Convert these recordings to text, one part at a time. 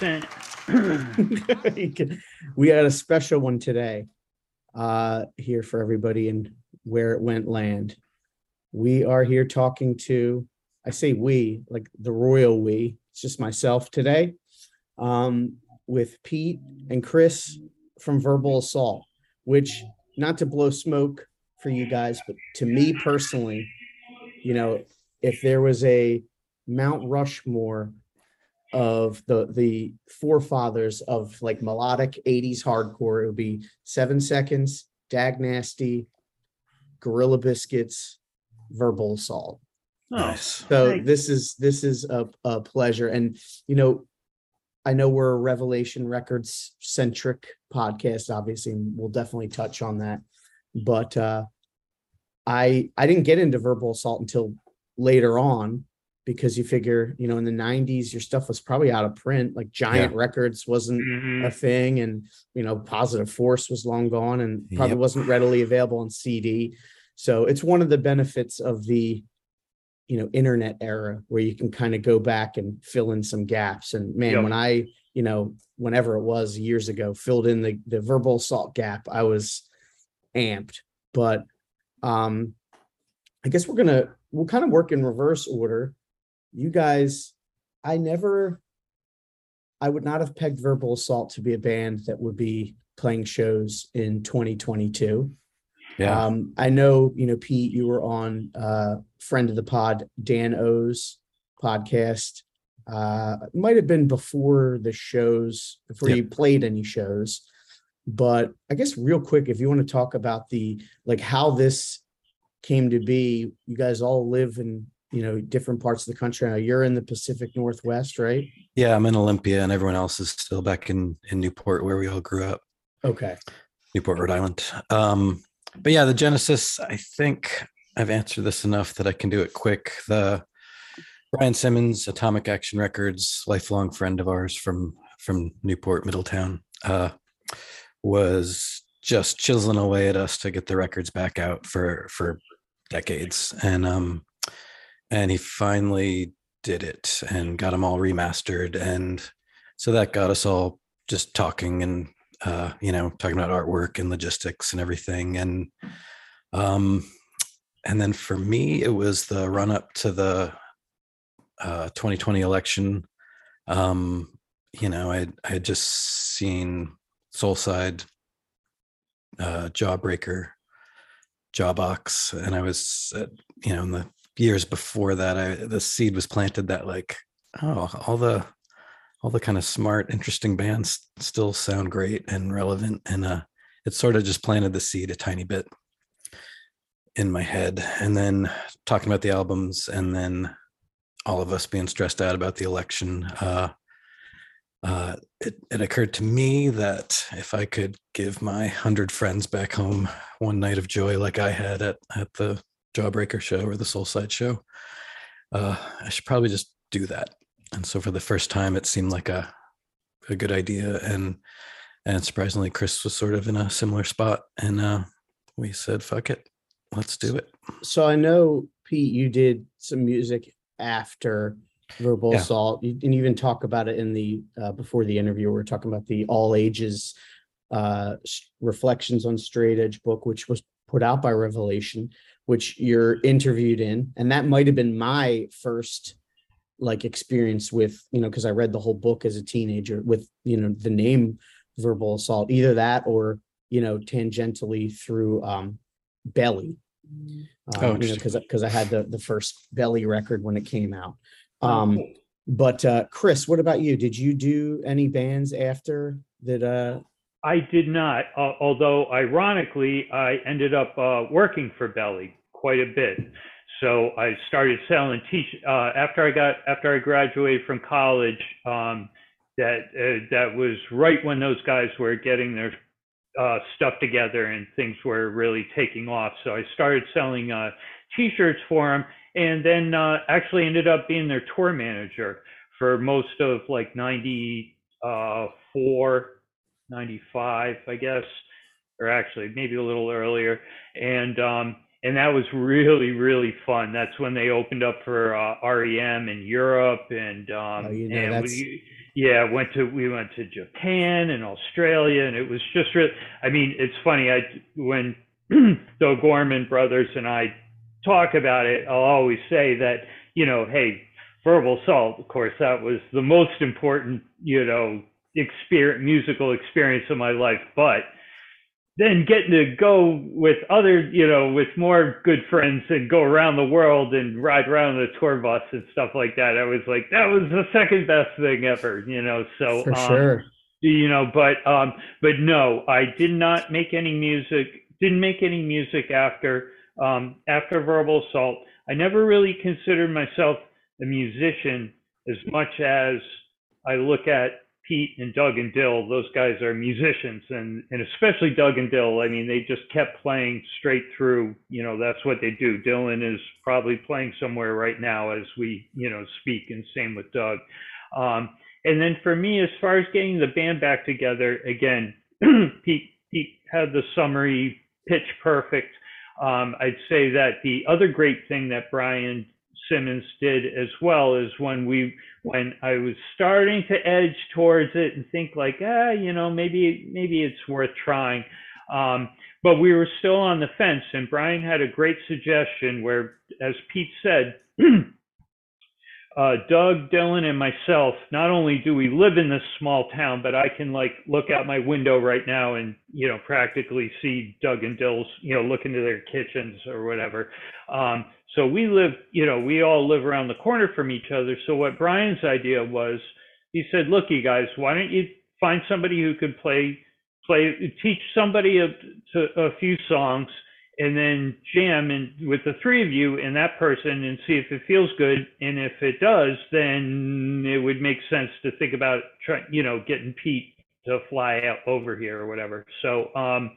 We had a special one today uh here for everybody and where it went land. We are here talking to, I say we, like the royal we, it's just myself today. Um, with Pete and Chris from Verbal Assault, which not to blow smoke for you guys, but to me personally, you know, if there was a Mount Rushmore of the the forefathers of like melodic 80s hardcore, it would be seven seconds, Dag Nasty, Gorilla Biscuits, Verbal Assault. Nice. So Thank- this is this is a, a pleasure. And you know, I know we're a Revelation Records centric podcast, obviously, and we'll definitely touch on that. But uh I I didn't get into verbal assault until later on because you figure, you know, in the 90s, your stuff was probably out of print, like Giant Records wasn't Mhm. a thing and you know positive force was long gone and probably Yep. wasn't readily available on cd so it's one of the benefits of the you know internet era where you can kind of go back and fill in some gaps and man Yep. when i you know whenever it was years ago filled in the the verbal assault gap i was amped but um i guess we're gonna we'll kind of work in reverse order you guys i never I would not have pegged Verbal Assault to be a band that would be playing shows in 2022. Yeah. Um, I know, you know, Pete, you were on uh friend of the pod, Dan O's podcast. Uh might have been before the shows, before Yep. you played any shows. But I guess real quick, if you want to talk about the like how this came to be, you guys all live in, you know, different parts of the country. Now you're in the Pacific Northwest, right? yeah, I'm in Olympia and everyone else is still back in in Newport where we all grew up, Okay. Newport, Rhode Island. Um, but yeah, the Genesis, I think I've answered this enough that I can do it quick. The Brian Simmons, Atomic Action Records, lifelong friend of ours from from Newport, Middletown, uh, was just chiseling away at us to get the records back out for for decades, and um, and he finally did it and got them all remastered, and so that got us all just talking and uh, you know talking about artwork and logistics and everything, and um, and then for me, it was the run up to the uh, 2020 election. Um, you know, I I had just seen Soulside, uh, Jawbreaker, Jawbox, and I was, uh, you know, in the years before that, I the seed was planted that like, oh, all the all the kind of smart, interesting bands still sound great and relevant, and uh, it sort of just planted the seed a tiny bit in my head, and then talking about the albums, and then all of us being stressed out about the election. Uh, uh, it, it occurred to me that if I could give my hundred friends back home one night of joy like I had at, at the Jawbreaker show or the Soulside show, uh, I should probably just do that. And so for the first time, it seemed like a a good idea, and and surprisingly, Chris was sort of in a similar spot, and uh, we said, "Fuck it, let's do it." So I know Pete, you did some music after verbal Yeah. assault. You didn't even talk about it in the uh, before the interview. We were talking about the all ages uh, reflections on straight edge book, which was put out by Revelation, which you're interviewed in, and that might have been my first like experience with you know because I read the whole book as a teenager with you know the name verbal assault, either that or you know tangentially through um, Belly Oh, um, you know, because because I had the the first Belly record when it came out. Um, but uh, Chris, what about you? Did you do any bands after that? Uh, I did not, uh, although ironically, I ended up uh, working for Belly quite a bit. So I started selling t uh, after I got after I graduated from college. Um, that uh, that was right when those guys were getting their uh, stuff together and things were really taking off. So I started selling uh, T-shirts for them, and then uh, actually ended up being their tour manager for most of like '94, '95, I guess, or actually maybe a little earlier. And um, and that was really really fun. That's when they opened up for uh, REM in Europe, and um, Oh, you know, and we yeah went to we went to Japan and Australia, and it was just really. I mean, it's funny. I when the Gorman brothers and I talk about it, I'll always say that you know, hey, verbal assault. Of course, that was the most important you know experience musical experience of my life, but then getting to go with other, you know, with more good friends and go around the world and ride around the tour bus and stuff like that. I was like, that was the second best thing ever, you know. So For um, sure. you know, but um, but no, I did not make any music. Didn't make any music after um, after verbal assault. I never really considered myself a musician as much as I look at Pete and Doug and Dill. Those guys are musicians, and and especially Doug and Dill. I mean, they just kept playing straight through. You know, that's what they do. Dylan is probably playing somewhere right now as we you know speak, and same with Doug. Um, and then for me, as far as getting the band back together, again, Pete, Pete had the summary pitch perfect. Um, I'd say that the other great thing that Brian Simmons did as well is when we, when I was starting to edge towards it and think like, ah, you know, maybe, maybe it's worth trying. Um, but we were still on the fence, and Brian had a great suggestion where, as Pete said, uh, Doug, Dylan, and myself, not only do we live in this small town, but I can like look out my window right now and, you know, practically see Doug and Dill's, you know, look into their kitchens or whatever. Um, so we live, you know, we all live around the corner from each other. So what Brian's idea was, he said, look, you guys, why don't you find somebody who could play, play, teach somebody a, to, a few songs and then jam and with the three of you and that person and see if it feels good. And if it does then it would make sense to think about trying you know getting pete to fly out over here or whatever. So um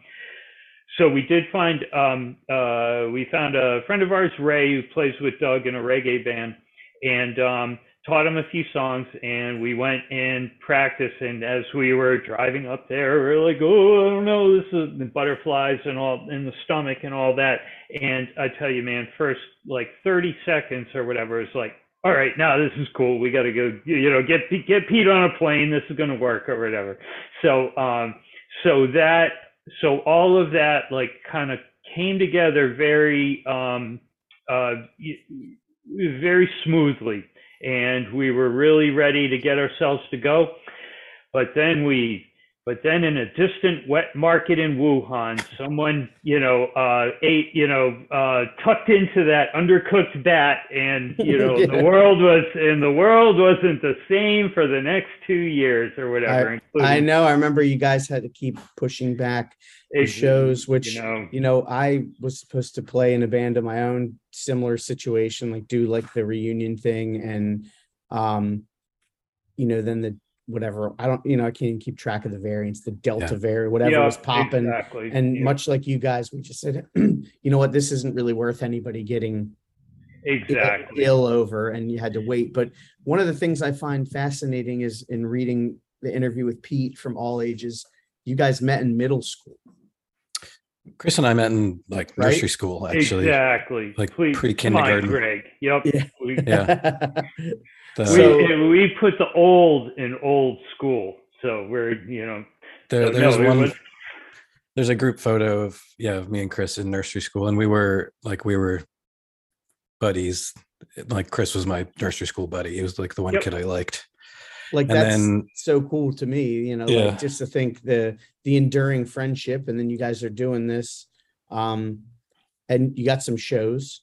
so we did find um uh we found a friend of ours ray who plays with doug in a reggae band. And um taught him a few songs and we went and practiced and as we were driving up there we are like oh i don't know this is the butterflies and all in the stomach and all that. And i tell you man first like 30 seconds or whatever is like all right now this is cool. We got to go you know get get pete on a plane. This is going to work or whatever. So um so that so all of that like kind of came together very um uh very smoothly and we were really ready to get ourselves to go. But then we, but then in a distant wet market in Wuhan, someone, you know, uh, ate, you know, uh, tucked into that undercooked bat, and you know, Yeah. the world was, and the world wasn't the same for the next two years or whatever. I including- know. I remember you guys had to keep pushing back the shows, which you know, you know, I was supposed to play in a band of my own, similar situation, like do like the reunion thing and um, you know, then the whatever, I don't, you know, I can't even keep track of the variants, the Delta variant, whatever yeah, was popping. exactly. And yeah, much like you guys, we just said, you know what, this isn't really worth anybody getting i- exactly. ill over and you had to wait. But one of the things I find fascinating is in reading the interview with Pete from All Ages, you guys met in middle school. Chris and I met in like Right? nursery school, actually. exactly. like Please, pre-kindergarten. Greg. Yep. Yeah. We, Yeah. The- we, So- we put the old in old school, so we're you know. there, so there's no, one. was- There's a group photo of yeah of me and Chris in nursery school, and we were like we were buddies. Like Chris was my nursery school buddy. He was like the one Yep. kid I liked. like And that's then- so cool to me, you know, Yeah. like just to think the the enduring friendship and then you guys are doing this. Um and you got some shows.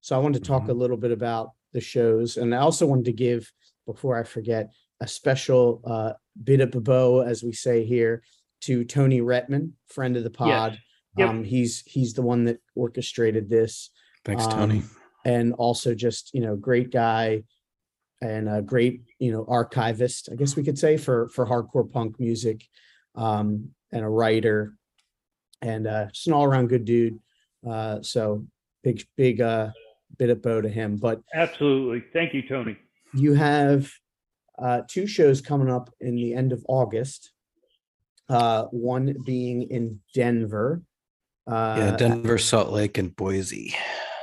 So I wanted to talk a Mm-hmm. little bit about the shows and I also wanted to give before I forget a special uh bit of a bow as we say here to Tony Rettman, friend of the pod. Yep. Um he's he's the one that orchestrated this Thanks, Tony. um, and also just you know great guy and a great you know archivist i guess we could say for for hardcore punk music um and a writer and uh just an all-around good dude uh so big big uh bit of bow to him but Absolutely. Thank you, Tony. you have uh two shows coming up in the end of august uh one being in denver Uh, Yeah, Denver, Salt Lake, and Boise.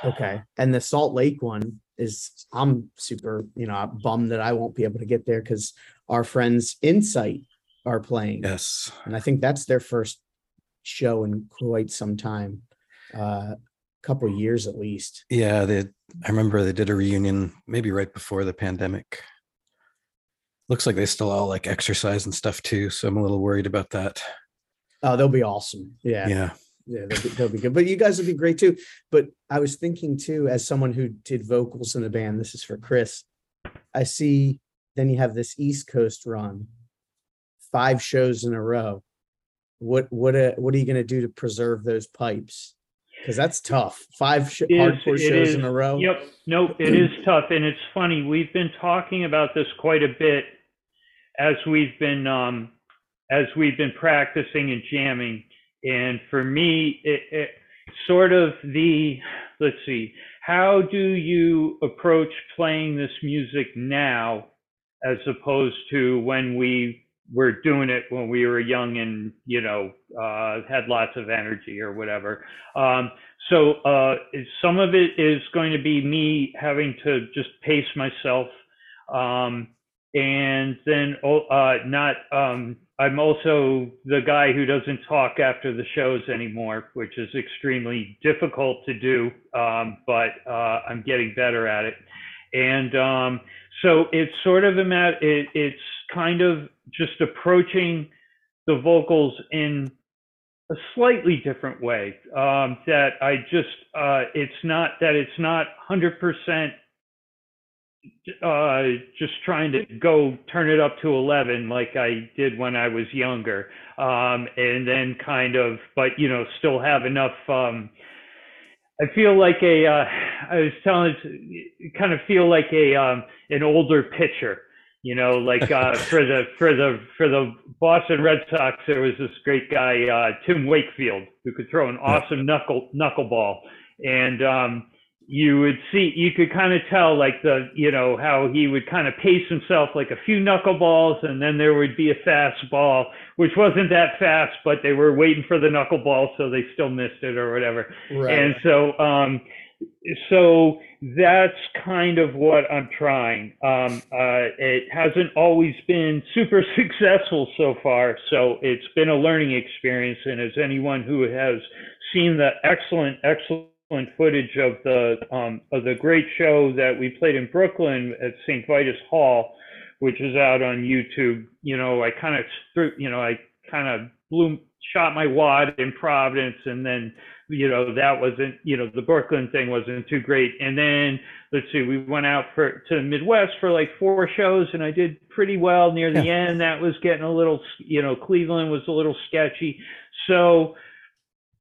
okay, and the Salt Lake one is, I'm super, you know, bummed that I won't be able to get there because our friends Insight are playing. Yes. And I think that's their first show in quite some time, uh, couple years at least. Yeah, they. I remember they did a reunion maybe right before the pandemic. Looks like they still all like exercise and stuff too, so I'm a little worried about that. Oh, they'll be awesome. Yeah. Yeah. Yeah, they'll be, they'll be good. But you guys will be great too. But I was thinking too, as someone who did vocals in the band, this is for Chris. I see then you have this East Coast run, five shows in a row. What what uh, what are you gonna do to preserve those pipes? Because that's tough. Five sh- is- hardcore shows in a row. Yep. Nope. It is tough, and it's funny. We've been talking about this quite a bit as we've been um, as we've been practicing and jamming. And for me, it, it sort of the let's see, how do you approach playing this music now, as opposed to when we were doing it when we were young and you know uh, had lots of energy or whatever. Um, so uh, some of it is going to be me having to just pace myself, um, and then uh, not. Um, I'm also the guy who doesn't talk after the shows anymore, which is extremely difficult to do, um, but uh, I'm getting better at it. And um, so it's sort of a matter. It, it's kind of just approaching the vocals in a slightly different way um, that I just uh, it's not that it's not hundred percent uh, just trying to go turn it up to eleven like I did when I was younger, um, and then kind of but you know still have enough. Um, I feel like a uh, I was telling kind of feel like a um, an older pitcher you know, like uh, for the for the for the Boston Red Sox, there was this great guy uh, Tim Wakefield who could throw an awesome knuckle knuckleball, and um, you would see you could kind of tell like the you know how he would kind of pace himself like a few knuckleballs, and then there would be a fastball which wasn't that fast, but they were waiting for the knuckleball, so they still missed it or whatever. Right. And so, um, so that's kind of what I'm trying. Um, uh, it hasn't always been super successful so far, so it's been a learning experience. And as anyone who has seen the excellent, excellent footage of the um, of the great show that we played in Brooklyn at St. Vitus Hall, which is out on YouTube, you know, I kind of, you know, I kind of blew, shot my wad in Providence, and then you know that wasn't you know the brooklyn thing wasn't too great. And then let's see we went out for to the midwest for like four shows and i did pretty well near the end. That was getting a little you know cleveland was a little sketchy. So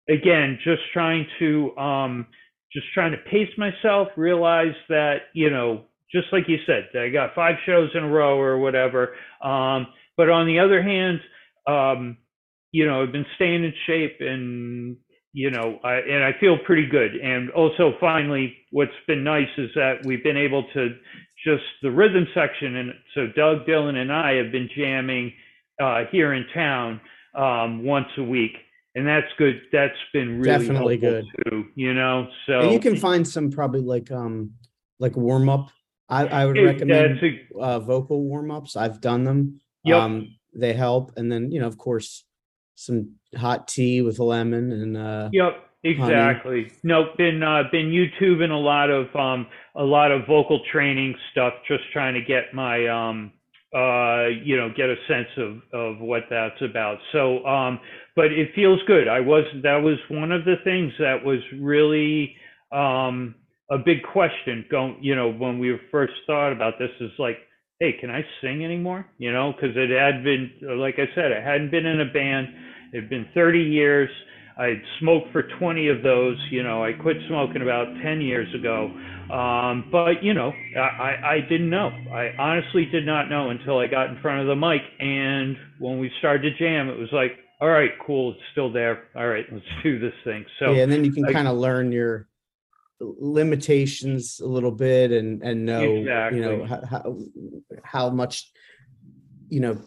again just trying to um just trying to pace myself realize that you know just like you said i got five shows in a row or whatever. Um but on the other hand um you know i've been staying in shape and you know, I, and I feel pretty good. And also, finally, what's been nice is that we've been able to just the rhythm section, and so Doug, Dylan, and I have been jamming uh, here in town um, once a week, and that's good. That's been really Definitely helpful Too, you know, so and you can find some probably like um like warm up. I I would it- recommend a, uh, vocal warm ups. I've done them. Yep. Um, they help, and then you know, of course, some hot tea with a lemon and uh, Yep, exactly. No, been uh, been YouTubing a lot of um a lot of vocal training stuff, just trying to get my um uh you know get a sense of of what that's about. So um, but it feels good. I was that was one of the things that was really um a big question going you know when we first thought about this is like hey can i sing anymore? You know because it had been like i said i hadn't been in a band. It had been 30 years. I'd smoked for 20 of those you know. I quit smoking about 10 years ago. Um, but you know I, I i didn't know. I honestly did not know until i got in front of the mic and when we started to jam it was like all right cool it's still there. All right let's do this thing. So yeah, and then you can kind of learn your limitations a little bit and and know you know how, how much you know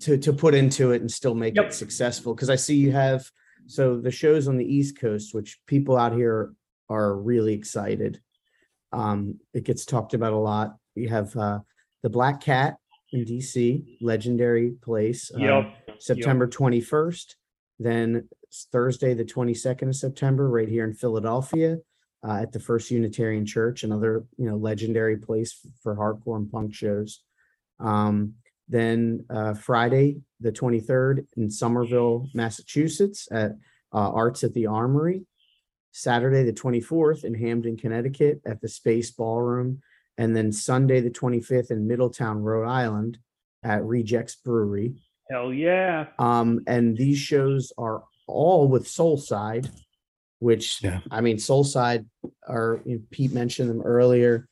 to to put into it and still make Yep. it successful because i see you have So the shows on the East Coast, which people out here are really excited. Um, it gets talked about a lot. You have uh, the Black Cat in DC, legendary place. uh, Yep. September twenty-first. Then Thursday, the twenty-second of September, right here in Philadelphia. Uh, at the First Unitarian Church, another, you know, legendary place for hardcore and punk shows. Um, then uh, Friday, the twenty-third in Somerville, Massachusetts at uh, Arts at the Armory. Saturday, the twenty-fourth in Hamden, Connecticut at the Space Ballroom. And then Sunday, the twenty-fifth in Middletown, Rhode Island at Rejects Brewery. Hell yeah. Um, and these shows are all with Soulside, which Yeah. I mean, Soulside are you know, Pete mentioned them earlier.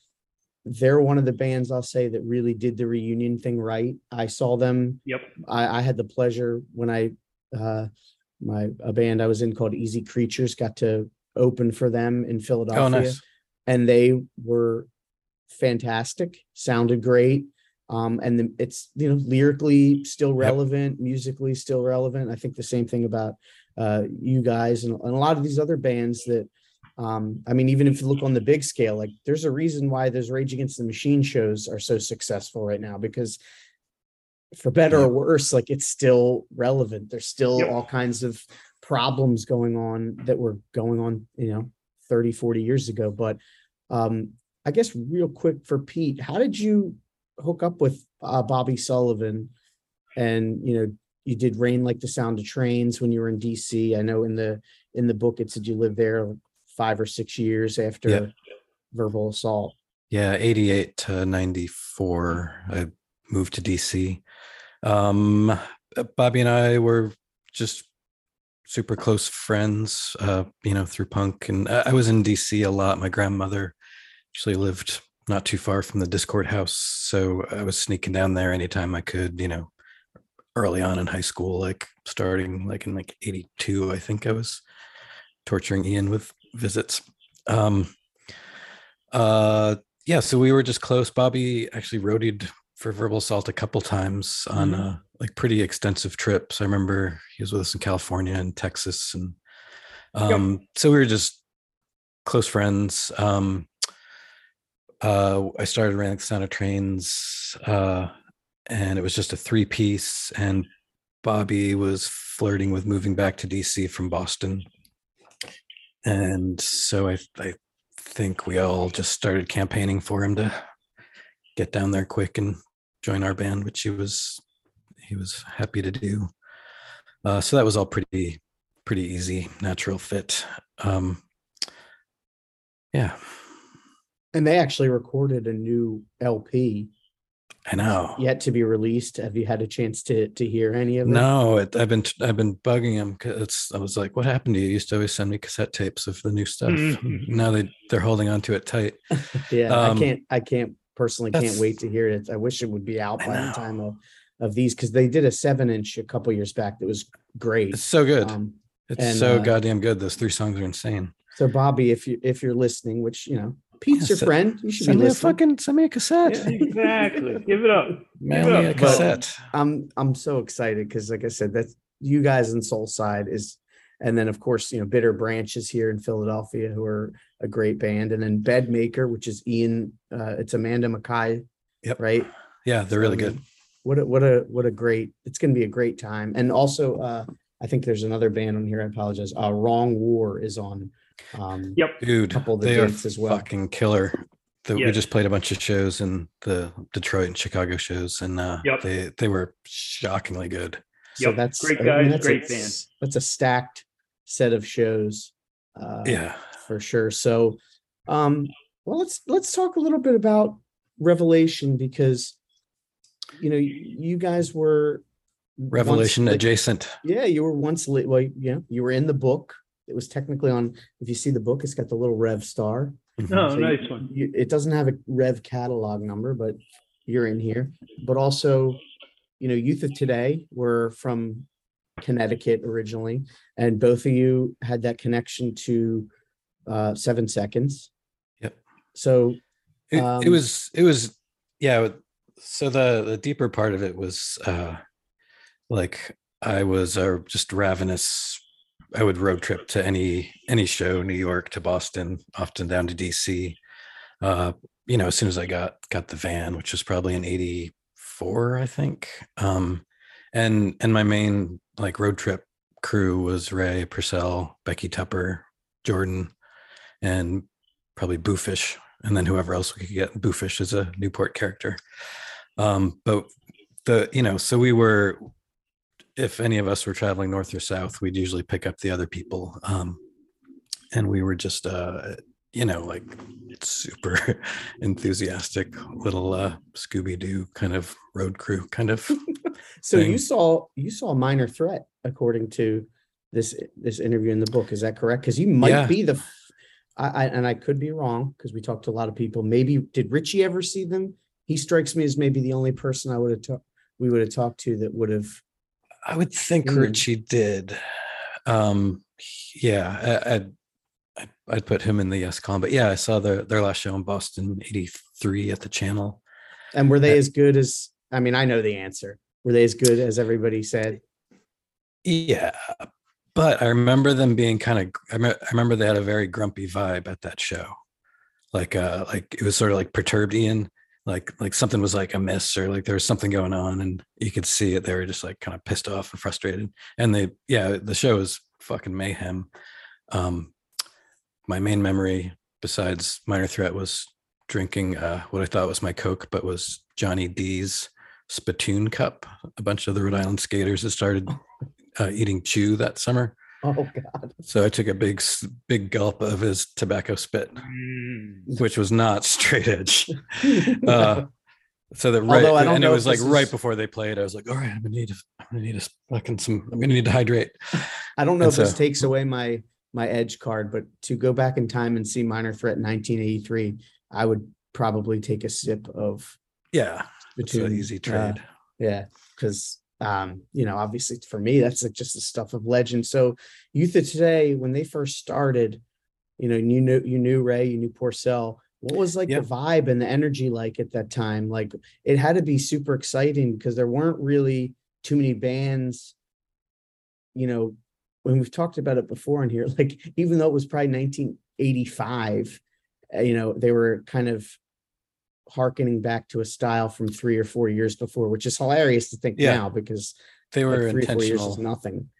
They're one of the bands I'll say that really did the reunion thing right. I saw them. Yep. I, I had the pleasure when I uh my a band I was in called Easy Creatures got to open for them in Philadelphia Oh, nice. and they were fantastic sounded great um and the, it's you know lyrically still relevant musically still relevant i think the same thing about uh you guys and, and a lot of these other bands that um i mean even if you look on the big scale like there's a reason why those rage against the machine shows are so successful right now because for better or worse like it's still relevant. There's still Yep. all kinds of problems going on that were going on you know 30 40 years ago. But um i guess real quick for pete how did you hook up with uh, bobby sullivan and you know you did rain like the sound of trains when you were in dc i know in the in the book it said you lived there five or six years after Yeah. verbal assault Yeah, 88 to 94. I moved to DC. Um, Bobby and I were just super close friends, uh, you know, through punk. And I was in DC a lot. My grandmother actually lived not too far from the Dischord house. So I was sneaking down there anytime I could, you know, early on in high school, like starting like in like 82, I think I was torturing Ian with visits. Um, uh, yeah, so we were just close. Bobby actually roadied for Verbal Assault a couple times on Mhm. uh, like pretty extensive trips. I remember he was with us in California and Texas, and um, so we were just close friends. Um, uh, I started running the Sound of Trains, uh, and it was just a three piece. And Bobby was flirting with moving back to DC from Boston, and so I, I think we all just started campaigning for him to get down there quick and join our band, which he was he was happy to do. Uh, so that was all pretty pretty easy, natural fit. Um, yeah, and they actually recorded a new lp I know. yet to be released have you had a chance to to hear any of it No, it, I've been I've been bugging him because I was like, "What happened to you? You used to always send me cassette tapes of the new stuff. Mhm. now they they're holding on to it tight." Yeah, I Um, can't, I can't personally can't wait to hear it. I wish it would be out by the time of, of these, because they did a seven inch a couple years back that was great. It's so good. Um, it's and, so uh, goddamn good. Those three songs are insane. so Bobby, if you, if you're listening, which, you know, Pete's Yeah, your se- friend, you should be Send me a fucking send me a cassette. Yeah. Exactly. Give it up. Mail Give me a up, bud. cassette. I'm, I'm so excited because like I said, that's you guys in Soulside is, and then of course, you know, Bitter Branches here in Philadelphia, who are a great band. And then Bedmaker, which is Ian, uh, it's Amanda MacKaye, Yep. right? Yeah, they're really So, good. What a what a what a great it's gonna be a great time. And also uh I think there's another band on here. I apologize. Uh Wrong War is on um Yep. Dude, couple of the they are as well. fucking killer. The, We just played a bunch of shows in the Detroit and Chicago shows, and uh, Yep. they they were shockingly good. so Yep, that's great I mean, guys, that's a- great band. That's a stacked set of shows. Uh Yeah, for sure. So um well let's let's talk a little bit about Revelation because you know you, you guys were once, Revelation like, adjacent. Yeah, you were once lit. Well, yeah, you were in the book. It was technically on. If you see the book, it's got the little Rev star. Mhm. Oh, So you- nice one. You, it doesn't have a Rev catalog number, but you're in here. But also, you know, Youth of Today were from Connecticut originally, and both of you had that connection to uh, Seven Seconds. Yep. So It, it Um, was it was yeah. So the the deeper part of it was uh like I was a just ravenous I would road trip to any any show, New York to Boston, often down to DC. Uh, you know, as soon as I got got the van, which was probably in '84, I think. Um, and and my main like road trip crew was Ray Porcell, Becky Tupper, Jordan, and probably Boofish, and then whoever else we could get. Boofish is a Newport character. Um, but the you know, so we were if any of us were traveling north or south, we'd usually pick up the other people. Um, and we were just, uh, you know, like super enthusiastic little uh, Scooby Doo kind of road crew kind of. So you saw, you saw a minor threat according to this, this interview in the book. Is that correct? Because you might Yeah. be the, I, and I could be wrong because we talked to a lot of people. Maybe, did Richie ever see them? He strikes me as maybe the only person I would have talked, we would have talked to that would have, I would think Mm. Richie did. Um, yeah, I, I'd, I'd, put him in the yes column. But yeah, I saw their their last show in Boston '83 at the Channel. and were they Uh, as good as, I mean, I know the answer. Were they as good as everybody said? Yeah, but I remember them being kind of. I, me- I remember they had a very grumpy vibe at that show, like uh, like it was sort of like perturbed Ian, like like something was like amiss or like there was something going on, and you could see it. They were just like kind of pissed off and frustrated, and they yeah, the show was fucking mayhem. Um, my main memory besides minor threat was drinking uh, what I thought was my Coke, but was Johnny D's spittoon cup. A bunch of the Rhode Island skaters had started uh, eating chew that summer. Oh, God. So I took a big, big gulp of his tobacco spit, Mm. which was not straight edge. Uh, so that right, Although I don't and it was like this right before they played. I was like, all right, I'm gonna need, a- I'm gonna need a fucking some, I'm gonna need to hydrate. I don't know And if this takes away my my edge card, but to go back in time and see minor threat 1983, I would probably take a sip of Yeah, it's an easy uh, trade. yeah, because um, you know, obviously for me, that's like just the stuff of legend. So Youth of Today, when they first started, you know, you knew you knew Ray, you knew Porcell. What was like Yeah. the vibe and the energy like at that time? Like it had to be super exciting because there weren't really too many bands, you know, when we've talked about it before in here, like even though it was probably 1985, uh, you know, they were kind of harkening back to a style from three or four years before, which is hilarious to think Yeah. now because They like were three or four years is nothing.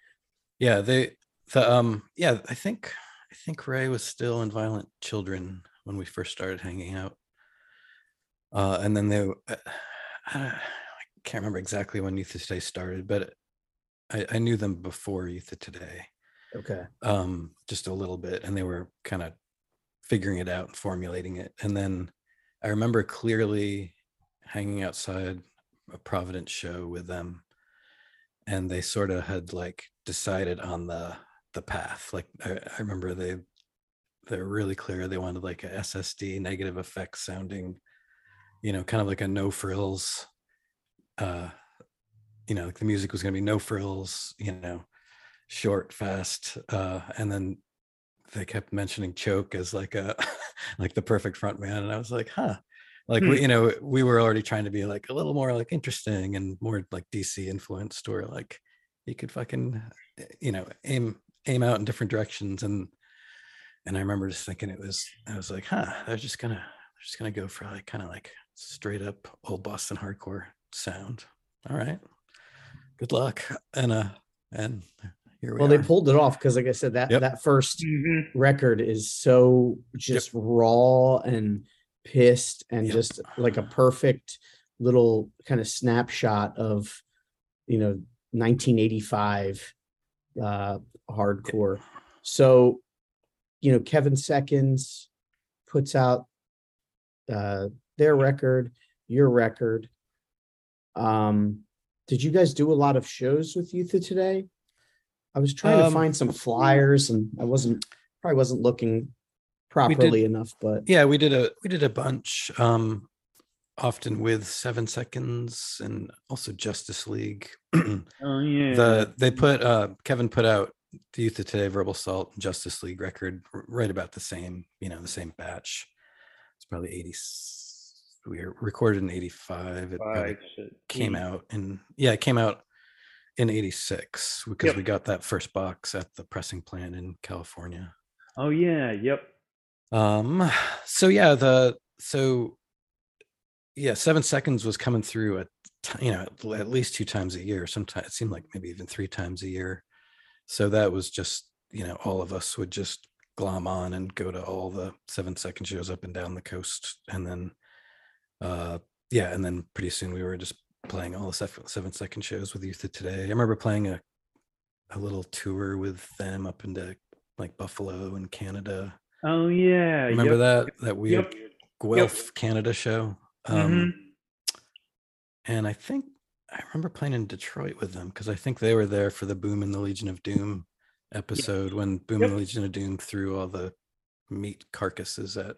Yeah, they the um yeah, I think I think Ray was still in Violent Children when we first started hanging out. Uh and then they uh, I can't remember exactly when Youth of Today started, but I, I knew them before Youth of Today. Okay. Um just a little bit and they were kind of figuring it out and formulating it. And then I remember clearly hanging outside a Providence show with them and they sort of had like decided on the the path. Like i, I remember they they're really clear. They wanted like a ssd Negative FX sounding you know kind of like a no frills uh you know like the music was going to be no frills you know short fast uh and then they kept mentioning choke as like a like the perfect front man and i was like huh. Like Hmm. we, you know we were already trying to be like a little more like interesting and more like dc influenced or like you could fucking eh, you know aim aim out in different directions and and i remember just thinking it was i was like huh they're just gonna they're just gonna go for like kind of like straight up old boston hardcore sound. All right. Good luck. And uh and here we Well, are they pulled it off because, like I said, that Yep. that first Mhm. record is so just raw and pissed and Yep. just like a perfect little kind of snapshot of you know 1985 uh hardcore so you know kevin seconds puts out uh their record your record um did you guys do a lot of shows with youth of today i was trying to Um, find some flyers and i wasn't probably wasn't looking properly enough but yeah we did a we did a bunch um often with seven seconds and also justice league Oh yeah. the they put uh kevin put out the youth of today Verbal Assault and justice league record r- right about the same you know the same batch it's probably 80 we were recorded in 85 it probably Five, six, came eight. out and yeah it came out in 86 because Yep. we got that first box at the pressing plant in California. Oh yeah, yep. Um, so yeah, the so yeah, seven seconds was coming through at you know at- at least two times a year. Sometimes it seemed like maybe even three times a year. So that was just you know all of us would just glom on and go to all the seven second shows up and down the coast, and then uh yeah, and then pretty soon we were just playing all the seven, seven second shows with Youth of Today. I remember playing a a little tour with them up into like Buffalo and Canada. Oh yeah. Remember yep. that that weird Yep. Guelph Canada show? Um, Mhm. And I think I remember playing in Detroit with them because I think they were there for the Boom and the Legion of Doom episode when Boom and the Legion of Doom threw all the meat carcasses at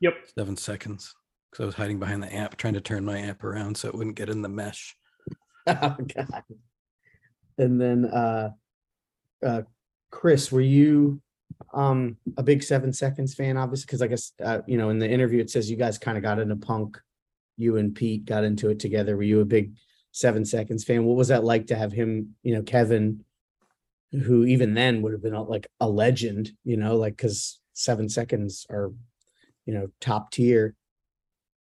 Yep. seven seconds. Because I was hiding behind the amp, trying to turn my amp around so it wouldn't get in the mesh. Oh, God. And then, uh, uh, Chris, were you, um, a big Seven Seconds fan, obviously? Because I guess, uh, you know, in the interview, it says you guys kind of got into punk. You and Pete got into it together. Were you a big Seven Seconds fan? What was that like to have him, you know, Kevin, who even then would have been like a legend, you know, like, because Seven Seconds are, you know, top tier.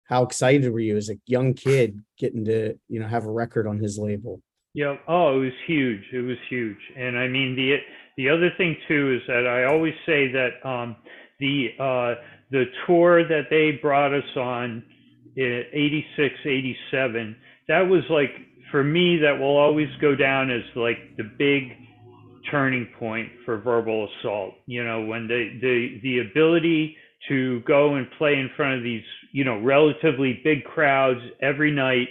How excited were you as a young kid getting to, you know, have a record on his label? Yeah. Oh, it was huge. It was huge. And I mean the the other thing too is that I always say that um, the uh, the tour that they brought us on in 86, 87, that was like for me that will always go down as like the big turning point for verbal assault. You know, when the the the ability to go and play in front of these, you know, relatively big crowds every night.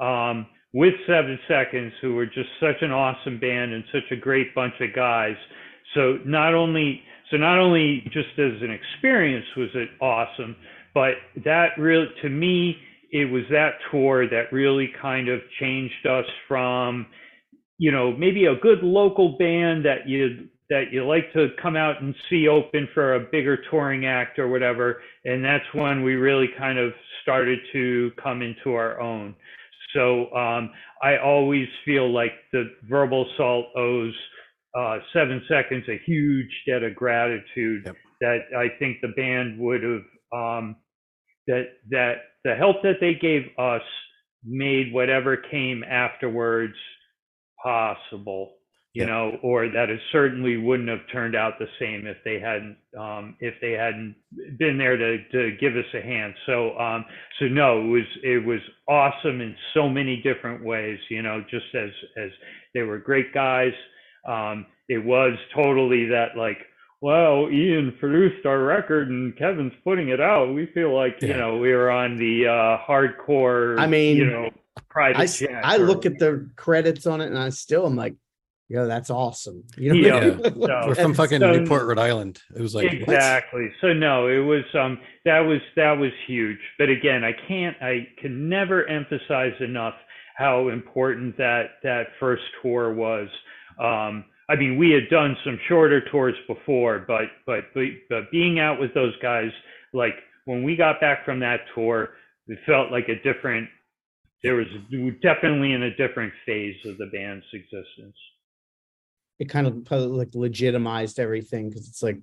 Um, with Seven Seconds, who were just such an awesome band and such a great bunch of guys. So not only so not only just as an experience was it awesome, but that really to me it was that tour that really kind of changed us from you know maybe a good local band that you that you like to come out and see open for a bigger touring act or whatever and that's when we really kind of started to come into our own so um, I always feel like the verbal assault owes uh, Seven Seconds a huge debt of gratitude Yep. that I think the band would have um, that that the help that they gave us made whatever came afterwards possible you Yep. know or that it certainly wouldn't have turned out the same if they hadn't um, if they hadn't been there to, to give us a hand. So um, so no it was it was awesome in so many different ways you know just as as they were great guys. Um, it was totally that like well ian produced our record and kevin's putting it out. We feel like you know we were on the uh hardcore I mean, you know private I, I or- look at the credits on it and I still am like, yo, that's awesome. You Yeah, what I. We're from fucking So- Newport, Rhode Island. It was like what? exactly so no it was um that was that was huge but again i can't i can never emphasize enough how important that that first tour was um i mean we had done some shorter tours before but but but, but being out with those guys like when we got back from that tour it felt like a different there was definitely in a different phase of the band's existence It kind of like legitimized everything because it's like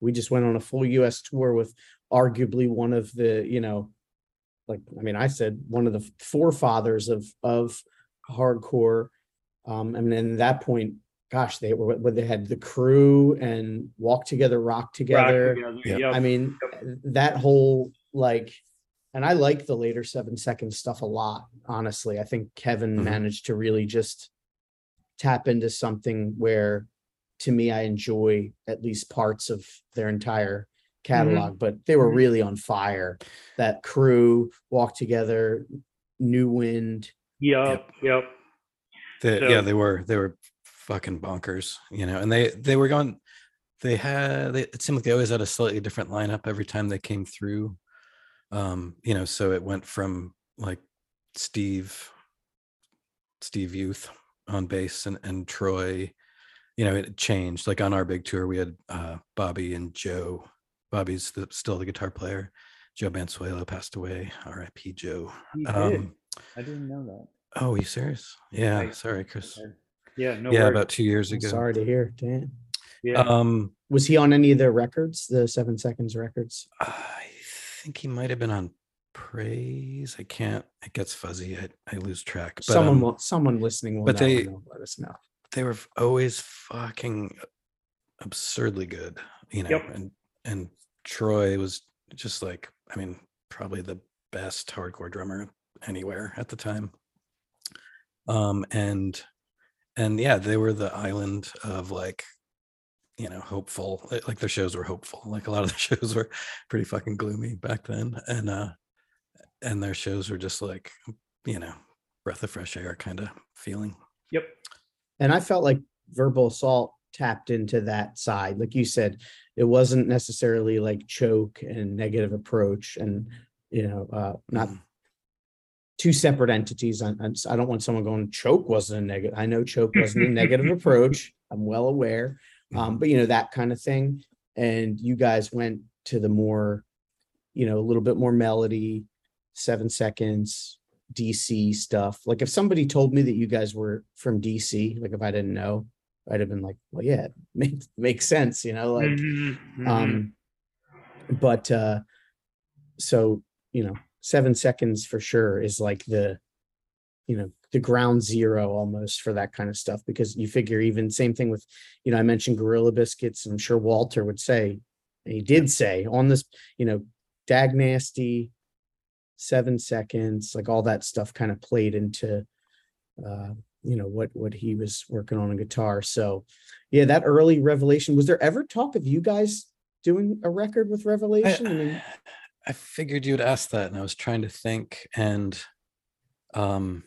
we just went on a full US tour with arguably one of the, you know, like I mean, I said one of the forefathers of of hardcore. Um, I mean, and at that point, gosh, they were when they had the crew and walk together, rock Rock together. Yeah. Yep. I mean, that whole like, and I like the later seven second stuff a lot, honestly. I think Kevin Mhm. managed to really just tap into something where to me, I enjoy at least parts of their entire catalog, but they were Mhm. really on fire. That crew walk together, new wind. yep yep The, So- yeah, they were they were fucking bonkers, you know, and they they were going. They had they, it seemed like they always had a slightly different lineup every time they came through. Um, you know, so it went from like Steve, Steve Youth on bass and and Troy. You know, it changed. Like on our big tour, we had uh, Bobby and Joe. Bobby's the, still the guitar player. Joe Bansuelo passed away. R.I.P. Joe. He did. Um, I didn't know that. oh, you serious? Yeah. I- sorry, Chris. Yeah, no yeah, worries. about two years I'm ago. sorry to hear. Dan. Yeah. Um, Was he on any of the records, the seven seconds records? I think he might have been on praise. I can't. It gets fuzzy. I, I lose track. But someone, um, will, someone listening will but they- let us know. they were always fucking absurdly good, you know. Yep. And and Troy was just like, I mean, probably the best hardcore drummer anywhere at the time. Um and and yeah, they were the island of like, you know, hopeful. Like their shows were hopeful. Like a lot of the shows were pretty fucking gloomy back then, and uh, and their shows were just like, you know, breath of fresh air kind of feeling. Yep. And I felt like verbal assault tapped into that side. Like you said, it wasn't necessarily like choke and negative approach and, you know, uh, not Mhm. two separate entities. I, I'm s- I don't want someone going choke wasn't a negative. I know choke wasn't a negative approach. I'm well aware. Um, Mhm. but you know, that kind of thing. And you guys went to the more, you know, a little bit more melody, seven seconds, DC stuff. Like if somebody told me that you guys were from DC, like if I didn't know, I'd have been like, well, yeah, it makes makes sense, you know, like Mhm, mhm. um but uh so you know seven seconds for sure is like the you know the ground zero almost for that kind of stuff because you figure even same thing with you know i mentioned gorilla biscuits i'm sure walter would say he did say on this you know dag nasty seven seconds like all that stuff kind of played into uh you know what what he was working on a guitar so yeah that early revelation was there ever talk of you guys doing a record with revelation I, mean, I, I figured you'd ask that, and I was trying to think, and um,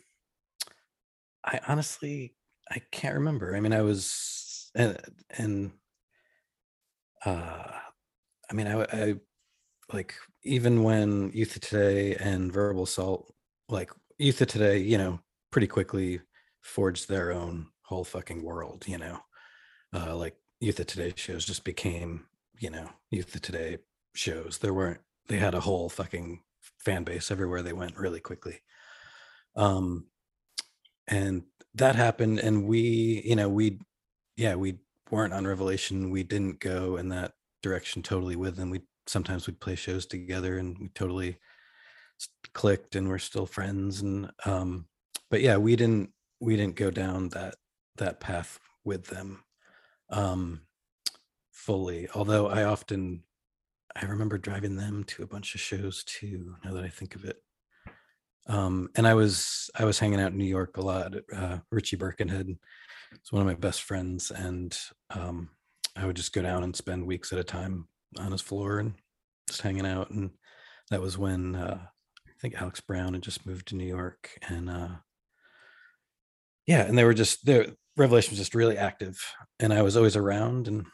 I honestly I can't remember. I mean, I was and and uh, I mean, I, I like even when Youth of Today and Verbal Assault, like Youth of Today, you know, pretty quickly forged their own whole fucking world. You know, uh, like Youth of Today shows just became you know Youth of Today shows. There weren't they had a whole fucking fan base everywhere they went really quickly. Um, and that happened, and we, you know, we, yeah, we weren't on Revelation. We didn't go in that direction totally with them. We sometimes we'd play shows together, and we totally clicked, and we're still friends. And um, but yeah, we didn't we didn't go down that that path with them um fully although i often I remember driving them to a bunch of shows too. Now that I think of it, um, and I was I was hanging out in New York a lot. Uh, Richie Birkenhead is one of my best friends, and um, I would just go down and spend weeks at a time on his floor and just hanging out. And that was when uh, I think Alex Brown had just moved to New York, and uh, yeah, and they were just their Revelation was just really active, and I was always around and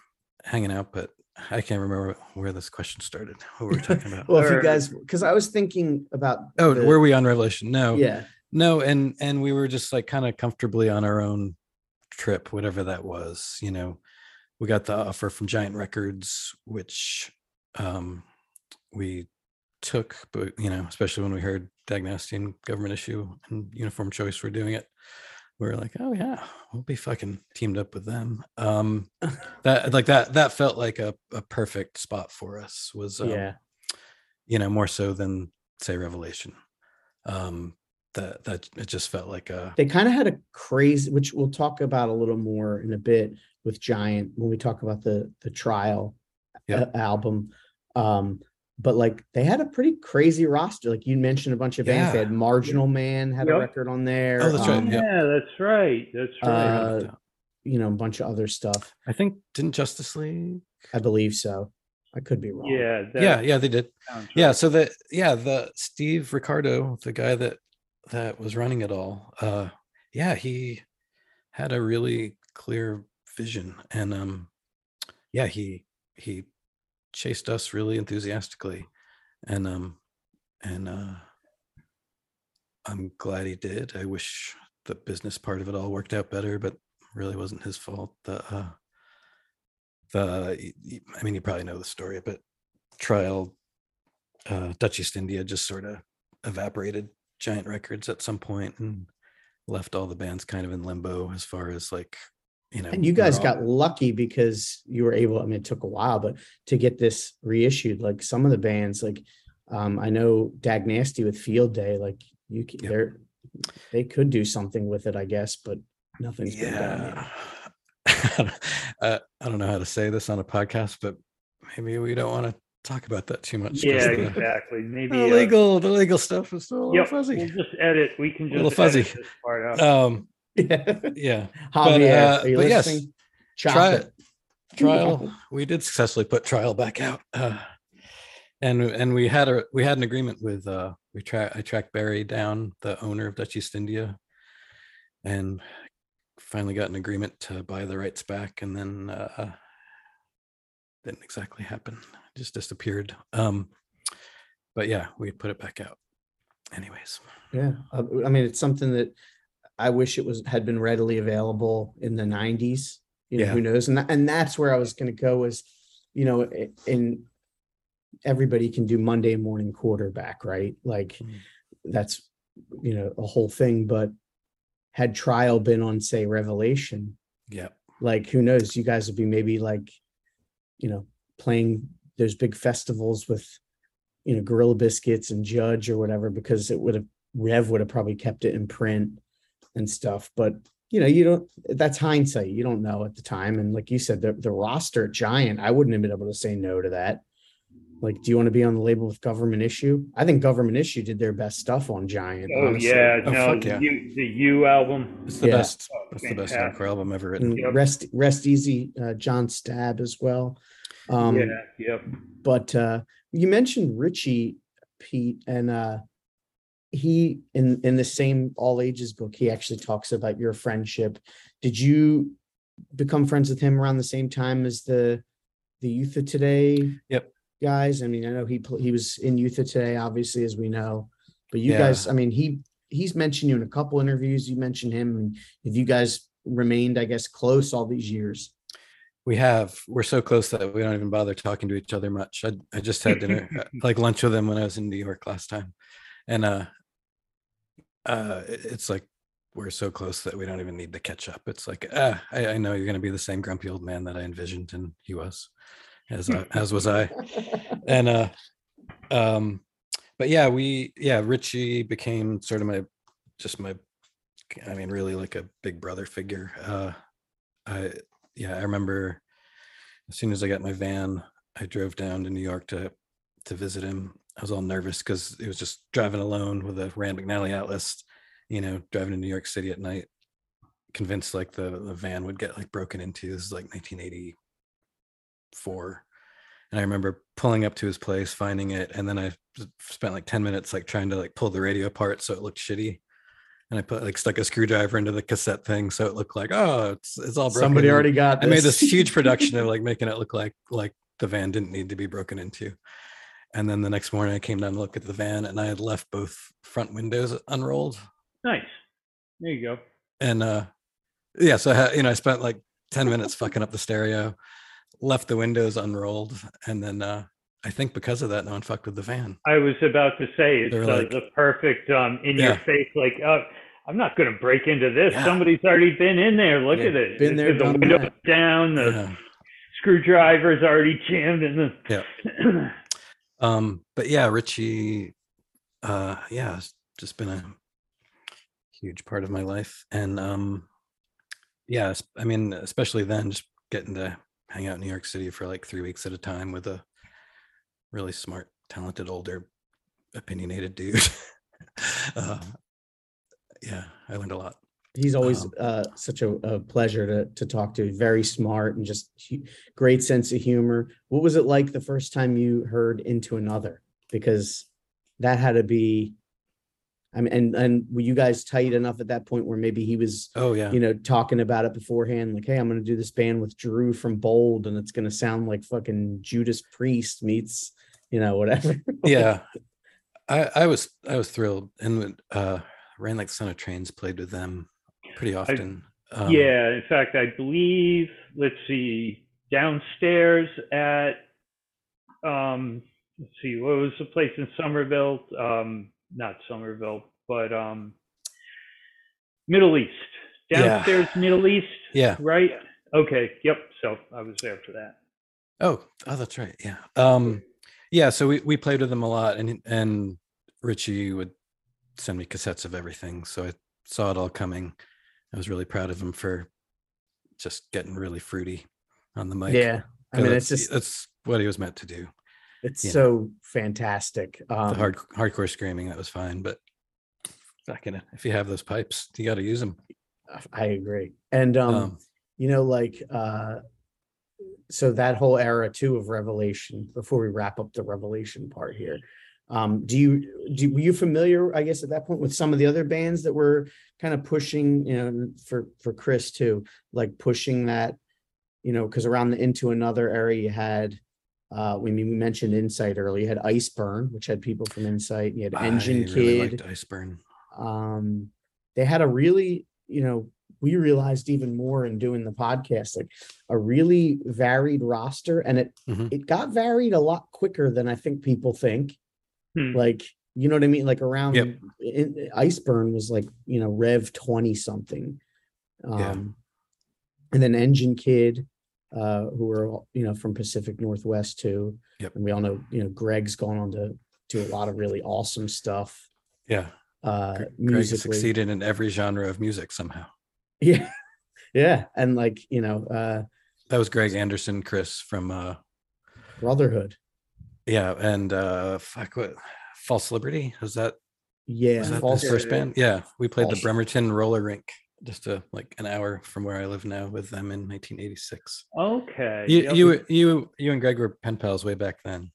hanging out, but I can't remember where this question started. What were we talking about? well if you guys because i was thinking about oh, the- were we on Revelation? No, yeah no, and and we were just like kind of comfortably on our own trip, whatever that was. You know, we got the offer from Giant Records, which um we took, but you know, especially when we heard Dag Nasty and Government Issue and Uniform Choice were doing it, we were like, oh yeah, we'll be fucking teamed up with them. Um, that like that that felt like a a perfect spot for us. Was um, yeah you know more so than say Revelation. Um, that that it just felt like a they kind of had a crazy which we'll talk about a little more in a bit with giant when we talk about the the trial Yep. a- album um but like they had a pretty crazy roster like you mentioned a bunch of bands they had marginal man had a record on there Oh, that's right, um, Yep. Yeah, that's right. That's right. uh, you know a bunch of other stuff I think didn't Justice League? i believe so i could be wrong yeah. Yeah, yeah, they did. Yeah, right. so the yeah the Steve Ricardo, the guy that that was running it all, uh, yeah, he had a really clear vision, and um, yeah, he he chased us really enthusiastically, and um, and uh, I'm glad he did. I wish the business part of it all worked out better, but really wasn't his fault. The uh, the I mean, you probably know the story, but trial uh, Dutch East India just sort of evaporated Giant Records at some point, and left all the bands kind of in limbo as far as like, you know. And you guys all- got lucky because you were able, I mean, it took a while, but to get this reissued, like some of the bands, like um, I know Dag Nasty with Field Day, like you, c- Yep. they're, they could do something with it, I guess, but nothing's been done yet. Yeah. uh, I don't know how to say this on a podcast, but maybe we don't want to talk about that too much. Yeah, the, exactly. Maybe the uh, legal, the legal stuff is still a little Yep, fuzzy. we'll just edit. We can just A little just edit fuzzy. part out. Um, Yeah. yeah, Javier, uh, are you but yes. Chop try it. it. trial we did successfully put trial back out uh and and we had a we had an agreement with uh we track i tracked barry down the owner of dutch east india and finally got an agreement to buy the rights back and then uh didn't exactly happen It just disappeared um but yeah we put it back out anyways Yeah, uh, I mean, it's something that I wish it was had been readily available in the '90s. You know, Yeah. who knows? And and that's where I was going to go. Is you know, in everybody can do Monday morning quarterback, right? Like Mm. that's you know a whole thing. But had trial been on say Revelation, yeah like who knows? You guys would be maybe like, you know, playing those big festivals with you know, Gorilla Biscuits and Judge or whatever, because it would have Rev would have probably kept it in print and stuff. But you know, you don't that's hindsight. You don't know at the time. And like you said, the, the roster Giant, I wouldn't have been able to say no to that. Like, do you want to be on the label with government issue? I think government issue did their best stuff on Giant. Oh honestly. yeah, Oh, no, the yeah. U, the You album. it's the Yeah. best Oh, that's the best fantastic. hardcore album ever written And Yep. rest rest easy, uh, John Stabb as well. Um yeah, yep. but uh you mentioned Richie Pete and uh he in in the same all ages book he actually talks about your friendship did you become friends with him around the same time as the the youth of today Yep. guys i mean i know he he was in youth of today obviously as we know but you Yeah. guys i mean he he's mentioned you in a couple interviews you mentioned him and have you guys remained i guess close all these years We have. We're so close that we don't even bother talking to each other much. I I just had dinner, uh, like lunch with him when I was in New York last time, and uh, uh, it's like we're so close that we don't even need to catch up. It's like, ah, I, I know you're going to be the same grumpy old man that I envisioned, and he was, as I, as was I, and uh, um, but yeah, we yeah, Richie became sort of my, just my, I mean, really like a big brother figure. Uh, I yeah, I remember as soon as I got my van, I drove down to New York to to visit him. I was all nervous because it was just driving alone with a Rand McNally Atlas, you know, driving to New York City at night, convinced like the the van would get like broken into. This is like 1984. And I remember pulling up to his place, finding it, and then I spent like 10 minutes like trying to like pull the radio apart so it looked shitty. And I put like stuck a screwdriver into the cassette thing so it looked like, oh, it's it's all broken. somebody already got I made this this. huge production of like making it look like like the van didn't need to be broken into. And then the next morning I came down to look at the van and I had left both front windows unrolled. Nice. There you go. And uh yeah, so I had, you know, I spent like 10 minutes fucking up the stereo, left the windows unrolled, and then uh I think because of that, no one fucked with the van. I was about to say it's uh, like- the perfect um, in your face, like, uh, I'm not going to break into this. Yeah. Somebody's already been in there. Look Yeah, at it. been there, the that. down. The Yeah. screwdriver's already jammed in the. Yeah. Um, but yeah, Richie, uh, yeah, it's just been a huge part of my life. And um, yeah, I mean, especially then, just getting to hang out in New York City for like three weeks at a time with a really smart, talented, older, opinionated dude. uh, yeah, I learned a lot. He's always Um, uh, such a, a pleasure to to talk to. Very smart and just hu- great sense of humor. What was it like the first time you heard Into Another? Because that had to be. I mean, and and were you guys tight enough at that point where maybe he was, Oh yeah, you know, talking about it beforehand, like, "Hey, I'm going to do this band with Drew from Bold, and it's going to sound like fucking Judas Priest meets, you know, whatever." yeah i i was i was thrilled and when, uh ran like son of trains played with them pretty often um, yeah. In fact, I believe, let's see, downstairs at, um, let's see, what was the place in Somerville? Um, not Somerville, but um, Middle East, Yeah. downstairs Middle East, Yeah. right? Okay. Yep. So I was there for that. Oh, oh, that's right. Yeah. Um, yeah. So we, we played with them a lot and, and Richie would send me cassettes of everything. So I saw it all coming. I was really proud of him for just getting really fruity on the mic. Yeah. I mean, it's just, that's what he was meant to do. It's yeah. so fantastic. Um, the hard hardcore screaming that was fine, but fucking if you have those pipes, you got to use them. I agree. And, um, Um, you know, like, uh, so that whole era too of Revelation, before we wrap up the Revelation part here. Um, do you, do, were you familiar, I guess, at that point with some of the other bands that were kind of pushing, you know, for, for Chris too, like pushing that, you know, because around the Into Another era, you had, uh, we mean, we mentioned Insight earlier, you had Iceburn, which had people from Insight, you had Engine I really Kid liked Iceburn. um they had a really you know we realized even more in doing the podcast like a really varied roster and it Mhm. it got varied a lot quicker than i think people think Hmm. like you know what i mean like around Yep. in, iceburn was like you know rev 20 something um Yeah. and then engine kid uh who are you know from pacific northwest too Yep. and we all know you know greg's gone on to do a lot of really awesome stuff Yeah, uh Greg musically succeeded in every genre of music somehow. Yeah. Yeah. And like, you know, uh That was Greg Anderson, Chris from uh Brotherhood. yeah, and uh fuck what False Liberty was that Yeah. was that false- first band? Yeah, we played False- the Bremerton roller rink just a like an hour from where I live now with them in 1986. Okay. You Yep. you you you and Greg were pen pals way back then.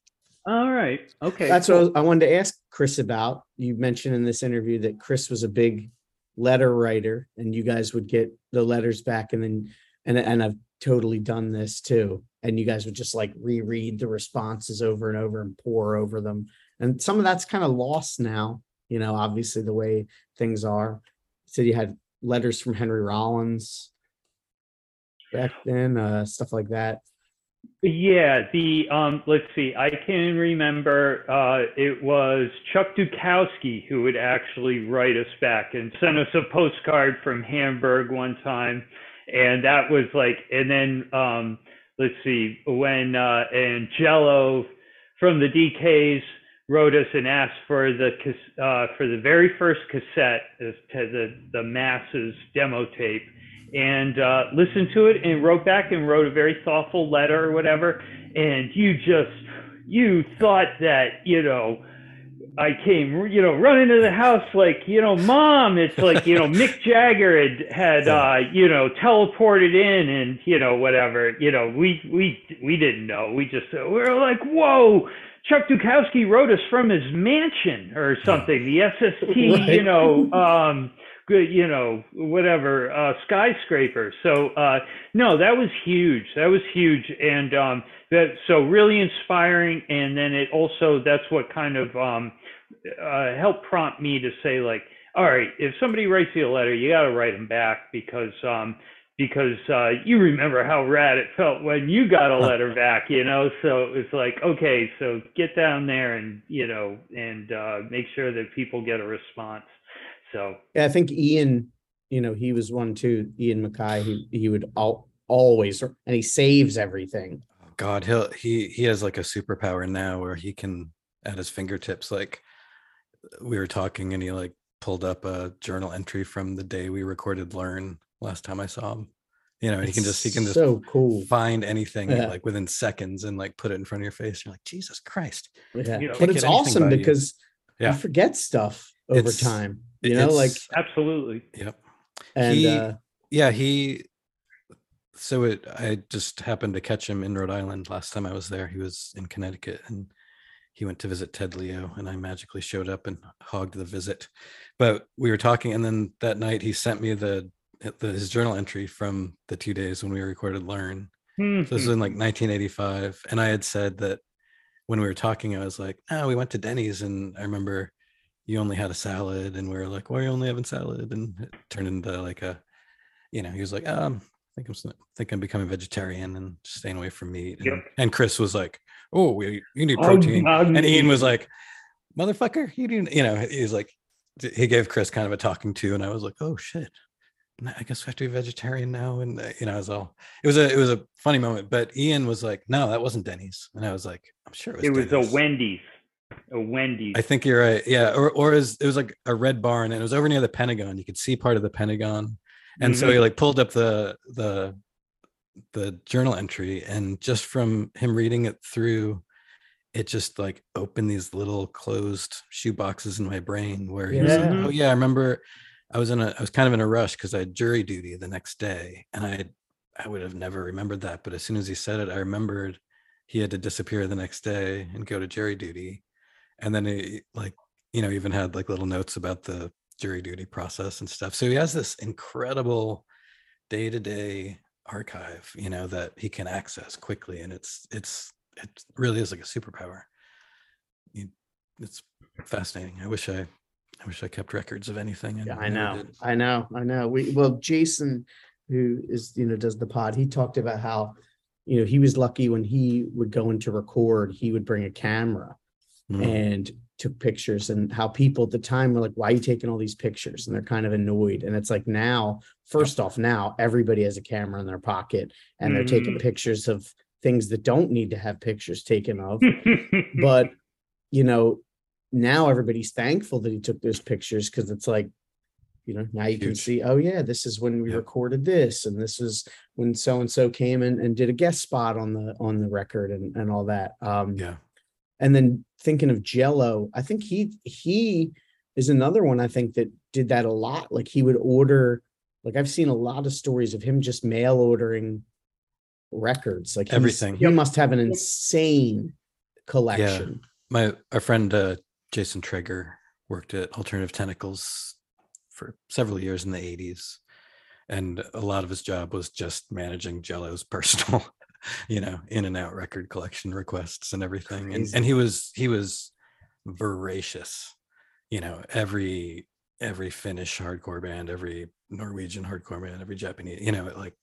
All right. Okay. That's cool. what I I wanted to ask Chris about. You mentioned in this interview that Chris was a big letter writer and you guys would get the letters back and then and and I've totally done this too. And you guys would just like reread the responses over and over and pour over them. And some of that's kind of lost now, you know, obviously the way things are. So you had letters from Henry Rollins back then, uh stuff like that. Yeah, the um let's see, I can remember uh it was Chuck Dukowski who would actually write us back and send us a postcard from Hamburg one time. And that was like and then um let's see, when uh and Jello from the DKs wrote us and asked for the uh for the very first cassette as to the the masses demo tape. And uh, listened to it and wrote back and wrote a very thoughtful letter or whatever. And you just, you thought that, you know, I came, you know, running to the house like, you know, mom, it's like, you know, Mick Jagger had, had, uh, you know, teleported in and, you know, whatever, you know, we, we, we didn't know. We just, we were like, whoa, Chuck Dukowski wrote us from his mansion or something, the SST, you know, um, good, you know, whatever, uh, skyscraper. So, uh, no, that was huge. That was huge. And, um, that, so really inspiring. And then it also, that's what kind of, um, uh, helped prompt me to say like, all right, if somebody writes you a letter, you got to write them back because, um, because uh, you remember how rad it felt when you got a letter back, you know. So it's like, okay, so get down there and you know, and uh, make sure that people get a response. So Yeah, I think Ian, you know, he was one too. Ian MacKaye, he he would al- always and he saves everything. Oh God, he'll he he has like a superpower now where he can at his fingertips. Like we were talking, and he like pulled up a journal entry from the day we recorded "Learn" last time I saw him. You know, and he can just he can just so cool. find anything Yeah. like within seconds and like put it in front of your face. You're like, Jesus Christ! Yeah. you know, But it's awesome by you. because Yeah. you forget stuff over It's- time. You know, like absolutely, yep. and he- uh yeah he so it i just happened to catch him in rhode island last time i was there he was in connecticut and he went to visit ted leo and i magically showed up and hogged the visit but we were talking and then that night he sent me the, the his journal entry from the two days when we recorded learn. So this was in like 1985 and i had said that when we were talking i was like oh we went to denny's and i remember you only had a salad and we were like why are you only having salad? And it turned into like a you know he was like um i think i'm think i'm becoming vegetarian and staying away from meat. And, Yep. and chris was like oh we, you need Oh, protein. and ian was like motherfucker you didn't you know he was like he gave Chris kind of a talking to, and I was like, oh shit. I guess we have to be vegetarian now, and uh, you know, it was all. It was a it was a funny moment, but Ian was like, "No, that wasn't Denny's," and I was like, "I'm sure it was." It was Denny's." a Wendy's. A Wendy's. I think you're right. Yeah, or or is it was like a red barn, and it was over near the Pentagon. You could see part of the Pentagon, and so Mhm. he like pulled up the the the journal entry, and just from him reading it through, it just like opened these little closed shoe boxes in my brain where he was like, "Oh yeah, I remember." I was in a I was kind of in a rush because I had jury duty the next day, and I I would have never remembered that, but as soon as he said it, I remembered he had to disappear the next day and go to jury duty and then he like you know even had like little notes about the jury duty process and stuff. So he has this incredible day-to-day archive you know that he can access quickly and it's it's it really is like a superpower. It's fascinating. I wish i i wish i kept records of anything Yeah, I know, did. I know, I know. We, well, Jason, who is, you know, does the pod, he talked about how, you know, he was lucky when he would go into record, he would bring a camera Mm. and took pictures and how people at the time were like, why are you taking all these pictures? And they're kind of annoyed. And it's like now, first off, now everybody has a camera in their pocket and they're taking Mhm. pictures of things that don't need to have pictures taken of. but you know now everybody's thankful that he took those pictures because it's like you know now you can see oh yeah this is when we Yeah. recorded this and this is when so and so came in and did a guest spot on the on the record and and all that um yeah and then thinking of jello i think he he is another one i think that did that a lot like he would order like i've seen a lot of stories of him just mail ordering records like Everything. he must have an insane collection my our friend uh, Jason Traeger worked at Alternative Tentacles for several years in the 80s and a lot of his job was just managing Jello's personal you know in and out record collection requests and everything and and he was he was voracious you know every every Finnish hardcore band every Norwegian hardcore band every Japanese you know like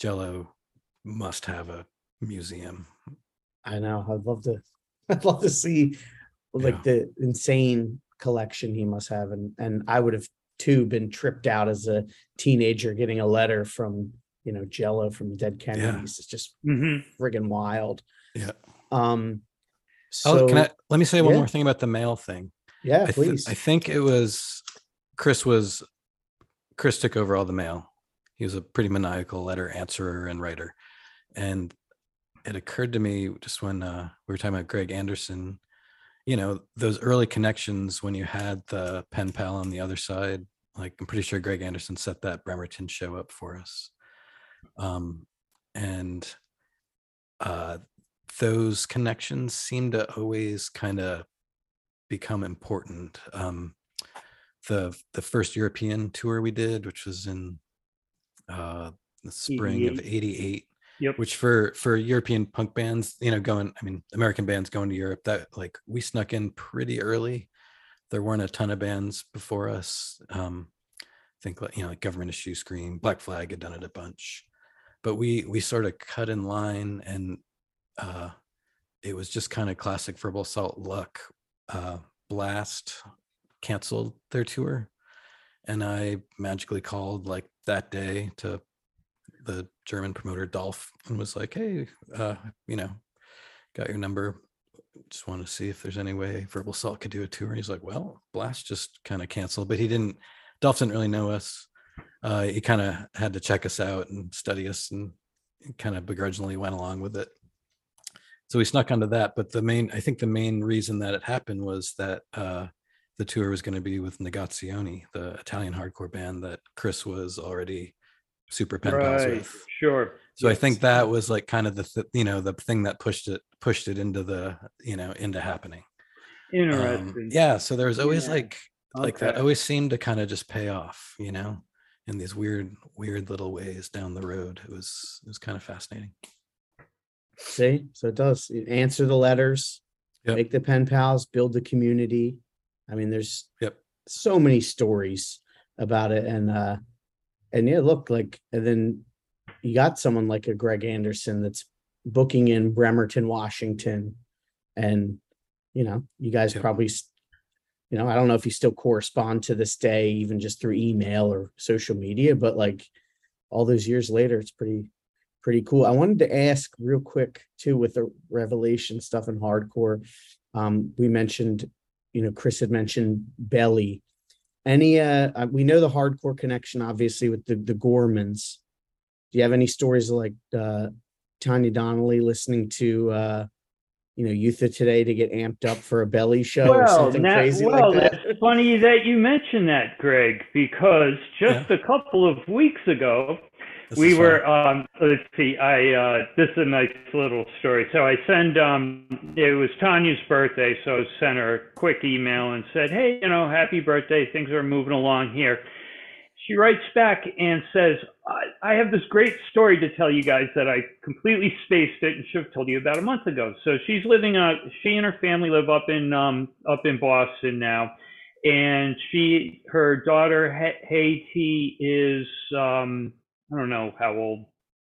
Jello must have a museum I know. I'd love to. I'd love to see like Yeah. the insane collection he must have, and and I would have too been tripped out as a teenager getting a letter from you know Jello from Dead Kennedys. It's just Mhm. friggin' wild. yeah Um. oh So can I let me say one yeah. more thing about the mail thing yeah, I, th- please. I think it was Chris was Chris took over all the mail. He was a pretty maniacal letter answerer and writer. And it occurred to me just when uh, we were talking about Greg Anderson, you know, those early connections when you had the pen pal on the other side. Like I'm pretty sure Greg Anderson set that Bremerton show up for us. Um, and uh, those connections seem to always kind of become important. Um, the the first European tour we did, which was in uh, the spring of 88. '88, Yep. which for for European punk bands, you know, going, I mean, American bands going to Europe, that like we snuck in pretty early. There weren't a ton of bands before us. Um, I think you know, like Government Issue Scream, Black Flag had done it a bunch, but we we sort of cut in line, and uh, it was just kind of classic verbal assault luck. Uh, Blast canceled their tour, and I magically called like that day to the German promoter Dolph and was like, "Hey, uh, you know, got your number. Just want to see if there's any way Verbal Assault could do a tour." He's like, "Well, Blast just kind of canceled, but he didn't. Dolph didn't really know us. Uh, he kind of had to check us out and study us, and kind of begrudgingly went along with it. So we snuck onto that. But the main, I think, the main reason that it happened was that uh, the tour was going to be with Negazioni, the Italian hardcore band that Chris was already super pen pals Right. with. Sure. So I think that was like kind of the th- you know the thing that pushed it pushed it into the you know into happening. Um, Interesting. yeah. So there was always Yeah. like like that always seemed to kind of just pay off, you know, in these weird weird little ways down the road. It was it was kind of fascinating. See, so it does You answer the letters, Yep. make the pen pals, build the community. I mean, there's Yep. so many stories about it, and uh, and yeah, look like, and then you got someone like a Greg Anderson that's booking in Bremerton, Washington, and you know, you guys Yep. probably you know, I don't know if you still correspond to this day, even just through email or social media, but like all those years later, it's pretty, pretty cool. I wanted to ask real quick too with the revelation stuff and hardcore. Um, we mentioned, you know, Chris had mentioned Belly. Any uh uh, we know the hardcore connection obviously with the the Gormans. Do you have any stories like uh Tanya Donelly listening to uh you know Youth of Today to get amped up for a belly show or Well, something that- crazy well, like that? that's funny that you mentioned that, Greg, because just a couple of weeks ago, This we were um let's see i uh this is a nice little story. So i send um it was tanya's birthday so I sent her a quick email and said hey you know happy birthday things are moving along here. She writes back and says i, I have this great story to tell you guys that i completely spaced it and should have told you about a month ago. So she's living uh she and her family live up in um up in boston now. And she her daughter Ha- Hattie is um I don't know how old,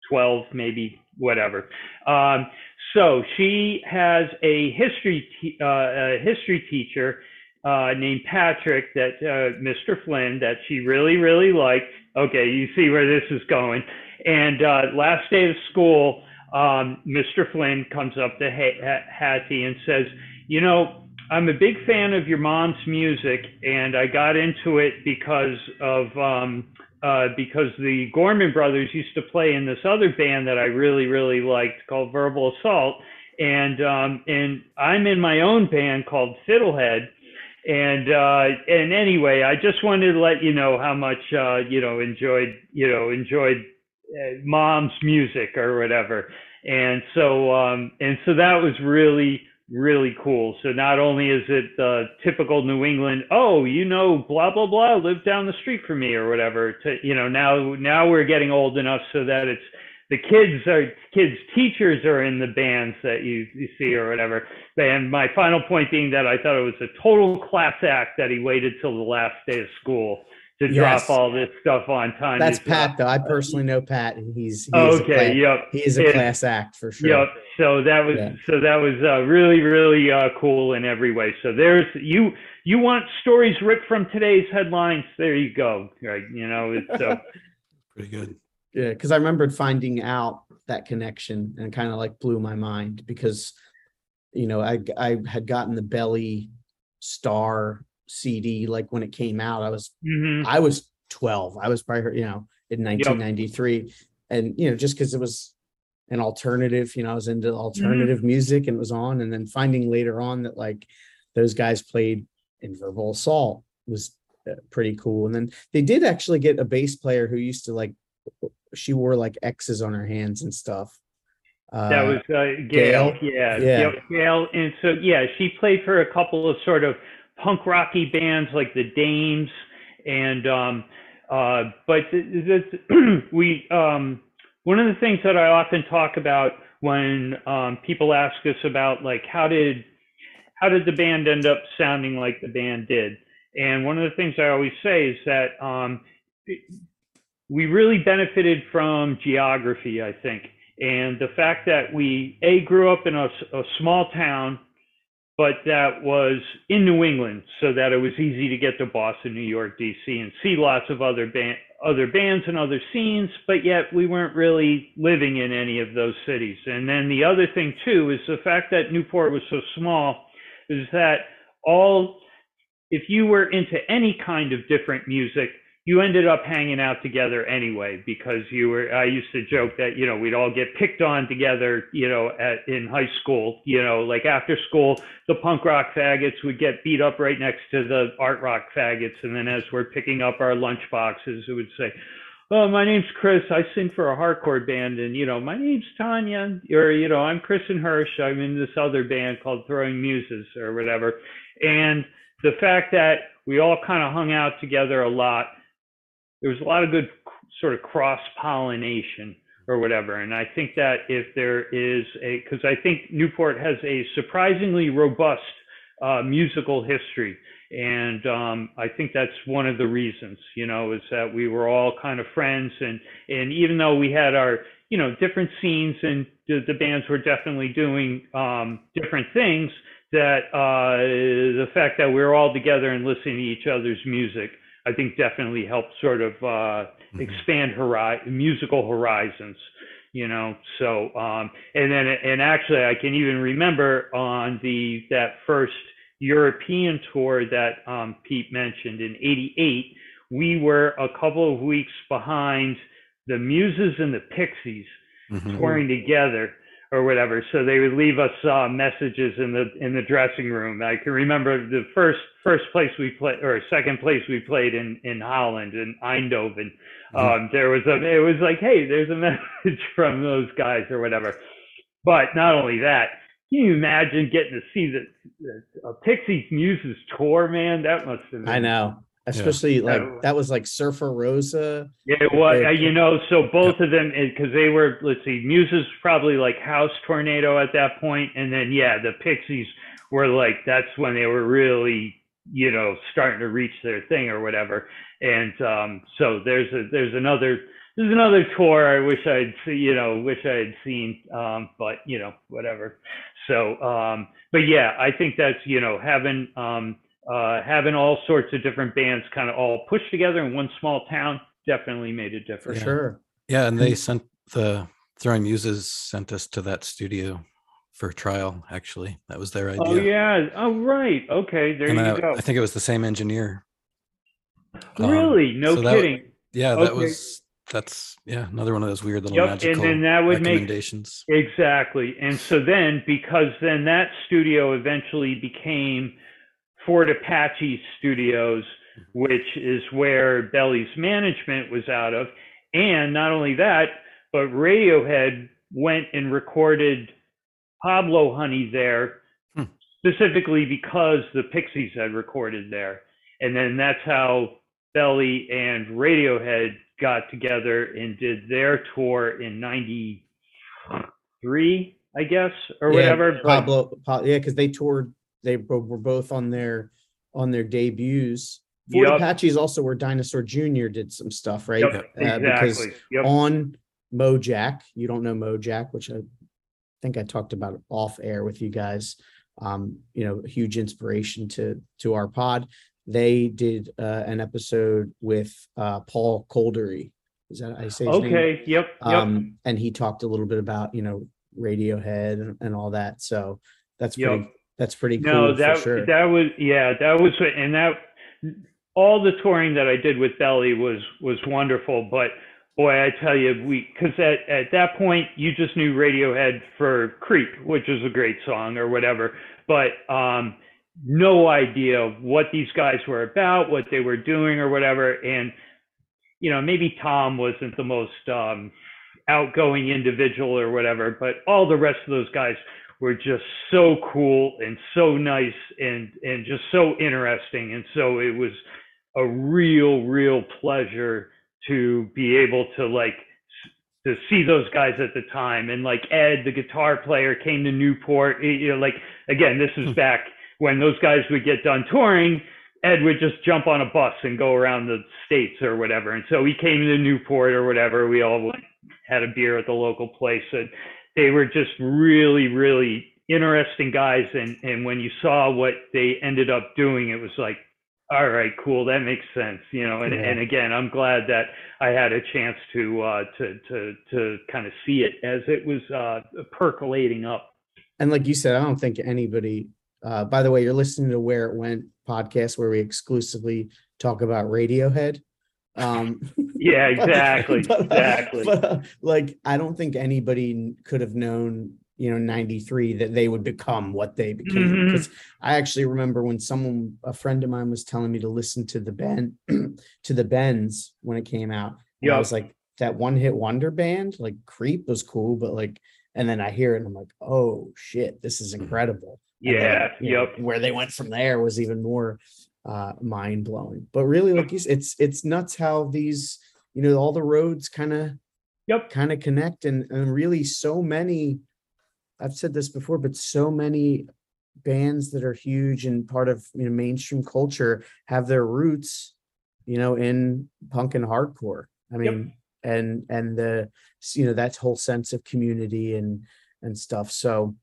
12 maybe, whatever. Um, so she has a history te- uh, a history teacher uh, named Patrick that uh, Mr. Flynn that she really really liked. Okay, you see where this is going. And uh, last day of school, um, Mr. Flynn comes up to Ha- Hattie and says, "You know, I'm a big fan of your mom's music, and I got into it because of." Um, uh, because the Gorman brothers used to play in this other band that I really, really liked called Verbal Assault. And, um, and I'm in my own band called Fiddlehead. And, uh, and anyway, I just wanted to let you know how much, uh, you know, enjoyed, you know, enjoyed uh, mom's music or whatever. And so, um, and so that was really, really cool. So not only is it uh, typical New England, oh, you know, blah blah blah, live down the street from me or whatever. To you know, now now we're getting old enough so that it's the kids are kids teachers are in the bands that you, you see or whatever. And my final point being that I thought it was a total class act that he waited till the last day of school to Yes. drop all this stuff on time. That's Pat though. I personally know Pat and he's, he is a Okay, class- yep. he is a And- class act for sure. Yep. So that was Yeah. so that was uh, really really uh, cool in every way. So there's you you want stories ripped from today's headlines? There you go. Right. You know it's uh, Pretty good. Yeah, because I remembered finding out that connection and kind of like blew my mind because, you know, I I had gotten the Belly Star CD like when it came out. I was mhm. I was twelve. I was probably you know in nineteen ninety three, and you know just because it was an alternative, you know, I was into alternative music and it was on, and then finding later on that like those guys played in Verbal Assault was uh, pretty cool. And then they did actually get a bass player who used to like she wore like X's on her hands and stuff. Uh, that was uh, Gail. Gail? Yeah. Yeah. Gail. And so yeah, she played for a couple of sort of punk rocky bands like the Dames and um uh but th- th- we um one of the things that I often talk about when um people ask us about like how did how did the band end up sounding like the band did? And one of the things I always say is that um we really benefited from geography I think. And the fact that we a grew up in a small town but that was in new england so that it was easy to get to boston new york dc and see lots of other band other bands and other scenes but yet we weren't really living in any of those cities. And then the other thing too is the fact that newport was so small is that all if you were into any kind of different music you ended up hanging out together anyway because you were i used to joke that you know we'd all get picked on together you know at in high school you know like after school the punk rock faggots would get beat up right next to the art rock faggots and then as we're picking up our lunch boxes it would say oh my name's chris. I sing for a hardcore band and you know my name's tanya or you know i'm Kristin Hersh. I'm in this other band called throwing muses or whatever. And the fact that we all kind of hung out together a lot there was a lot of good sort of cross pollination or whatever. And I think that if there is a, because I think Newport has a surprisingly robust uh, musical history. And um, I think that's one of the reasons, you know, is that we were all kind of friends. And, and even though we had our, you know, different scenes and the, the bands were definitely doing um, different things, that uh, the fact that we're all together and listening to each other's music, I think definitely helped sort of uh, Mhm. expand hori- musical horizons. You know, so um, and then and actually, I can even remember on the that first European tour that um, Pete mentioned in '88, we were a couple of weeks behind the Muses and the Pixies Mhm. touring together or whatever. So they would leave us uh, messages in the in the dressing room. I can remember the first first place we played or second place we played in in Holland in Eindhoven. Um, there was a it was like, hey, there's a message from those guys or whatever. But not only that, can you imagine getting to see the, the a Pixies Muses tour, man? That must have been I know, especially like Yeah. that was like Surfer Rosa. Yeah, it was, They- uh, you know, so both of them, because they were, let's see, Muses probably like House Tornado at that point, and then yeah, the Pixies were like that's when they were really, you know, starting to reach their thing or whatever. And um, so there's a there's another there's another tour I wish I'd see, you know, wish I had seen, um, but you know, whatever. So, um, but yeah, I think that's you know having um, uh, having all sorts of different bands kind of all pushed together in one small town definitely made a difference. Yeah. sure. Yeah, and they sent the Throwing Muses sent us to that studio for trial. Actually, that was their idea. Oh yeah. Oh right. Okay. There and you I, go. I think it was the same engineer. Um, really? No so that- kidding. Yeah, that Okay. was that's yeah another one of those weird little Yep, and magical then that would make- recommendations. Exactly. And so then, because then that studio eventually became Fort Apache Studios, which is where Belly's management was out of. And not only that, but Radiohead went and recorded Pablo Honey there, Hmm. specifically because the Pixies had recorded there. And then that's how Belly and Radiohead got together and did their tour in 93, I guess, or Yeah, whatever. Pablo, Pa- yeah, because they toured. They bo- were both on their on their debuts. Fort Yup. Apaches also where Dinosaur Jr. did some stuff, right? Yep, Uh, because exactly. Yep. on Mojack, you don't know Mojack, which I think I talked about off air with you guys. Um, you know, huge inspiration to to our pod. They did uh, an episode with uh, Paul Kolderie. Is that I say his name? Okay. Yep. Yep. Um, and he talked a little bit about you know Radiohead and, and all that. So that's Yep. pretty that's pretty cool no, that for sure. that was yeah, that was and that all the touring that I did with Belly was was wonderful. But boy, I tell you, we because at at that point you just knew Radiohead for Creep, which is a great song or whatever, but um, no idea what these guys were about, what they were doing or whatever, and you know maybe Tom wasn't the most um, outgoing individual or whatever, but all the rest of those guys were just so cool and so nice and and just so interesting. And so it was a real real pleasure to be able to like to see those guys at the time. And like Ed the guitar player came to Newport. You know like again this is Hmm. back when those guys would get done touring Ed would just jump on a bus and go around the states or whatever. And so he came to Newport or whatever. We all had a beer at the local place. And they were just really, really interesting guys. And, and when you saw what they ended up doing, it was like, all right, cool, that makes sense, you know. And, Yeah. and again, I'm glad that I had a chance to uh, to to to kind of see it as it was uh, percolating up. and like you said, I don't think anybody. Uh, by the way, you're listening to Where It Went podcast, where we exclusively talk about Radiohead. Um, Yeah, exactly, but, uh, exactly. But uh, like, I don't think anybody could have known, you know, '93 that they would become what they became. Because I actually remember when someone, a friend of mine, was telling me to listen to the Ben, to the Bends when it came out. Yeah, I was like, that one hit wonder band, like Creep was cool, but like, and then I hear it and I'm like, oh shit, this is incredible. And then, Yeah, know, yep. where they went from there was even more uh mind blowing. But really, like you said, it's it's nuts how these, you know, all the roads kind of Yep. kind of connect and and really so many I've said this before, but so many bands that are huge and part of you know mainstream culture have their roots, you know, in punk and hardcore. I Yep. mean, and and the you know that whole sense of community and and stuff. So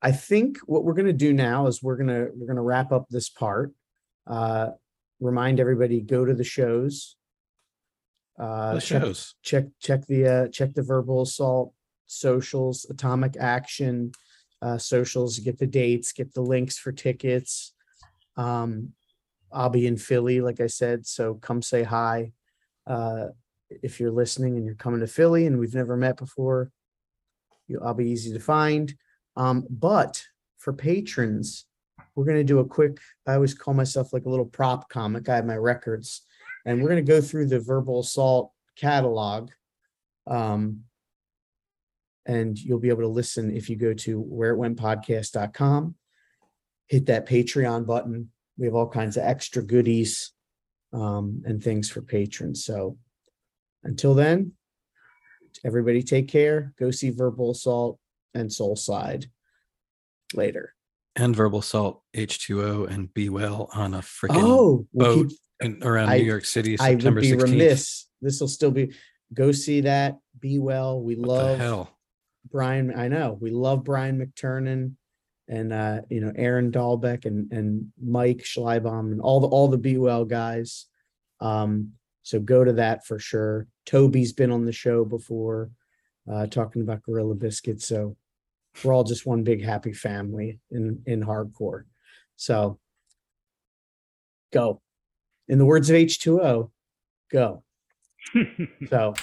I think what we're gonna do now is we're gonna, we're gonna wrap up this part. Uh, remind everybody, go to the shows. Uh, The check- shows. check check the uh check the verbal assault socials atomic action uh socials get the dates get the links for tickets um i'll be in philly like i said so come say hi uh if you're listening and you're coming to philly and we've never met before you i'll be easy to find um but for patrons we're going to do a quick i always call myself like a little prop comic i have my records and we're going to go through the verbal assault catalog. Um, and you'll be able to listen if you go to where it went podcast.com, hit that Patreon button. We have all kinds of extra goodies um, and things for patrons. So until then, everybody take care. Go see Verbal Assault and Soulside later. And Verbal Assault, H2O, and be well on a freaking Oh, we'll boat keep in, around I- New York City, I would be 16th. remiss. This will still be, go see that. Be well. We What the love hell? Brian. I know we love Brian McTernan and, uh, you know, Aaron Dalbec and, and Mike Schleibaum and all the, all the Be Well guys. Um, so go to that for sure. Toby's been on the show before, uh, talking about Gorilla Biscuits. So we're all just one big happy family in, in hardcore. So go. In the words of H2O, go. So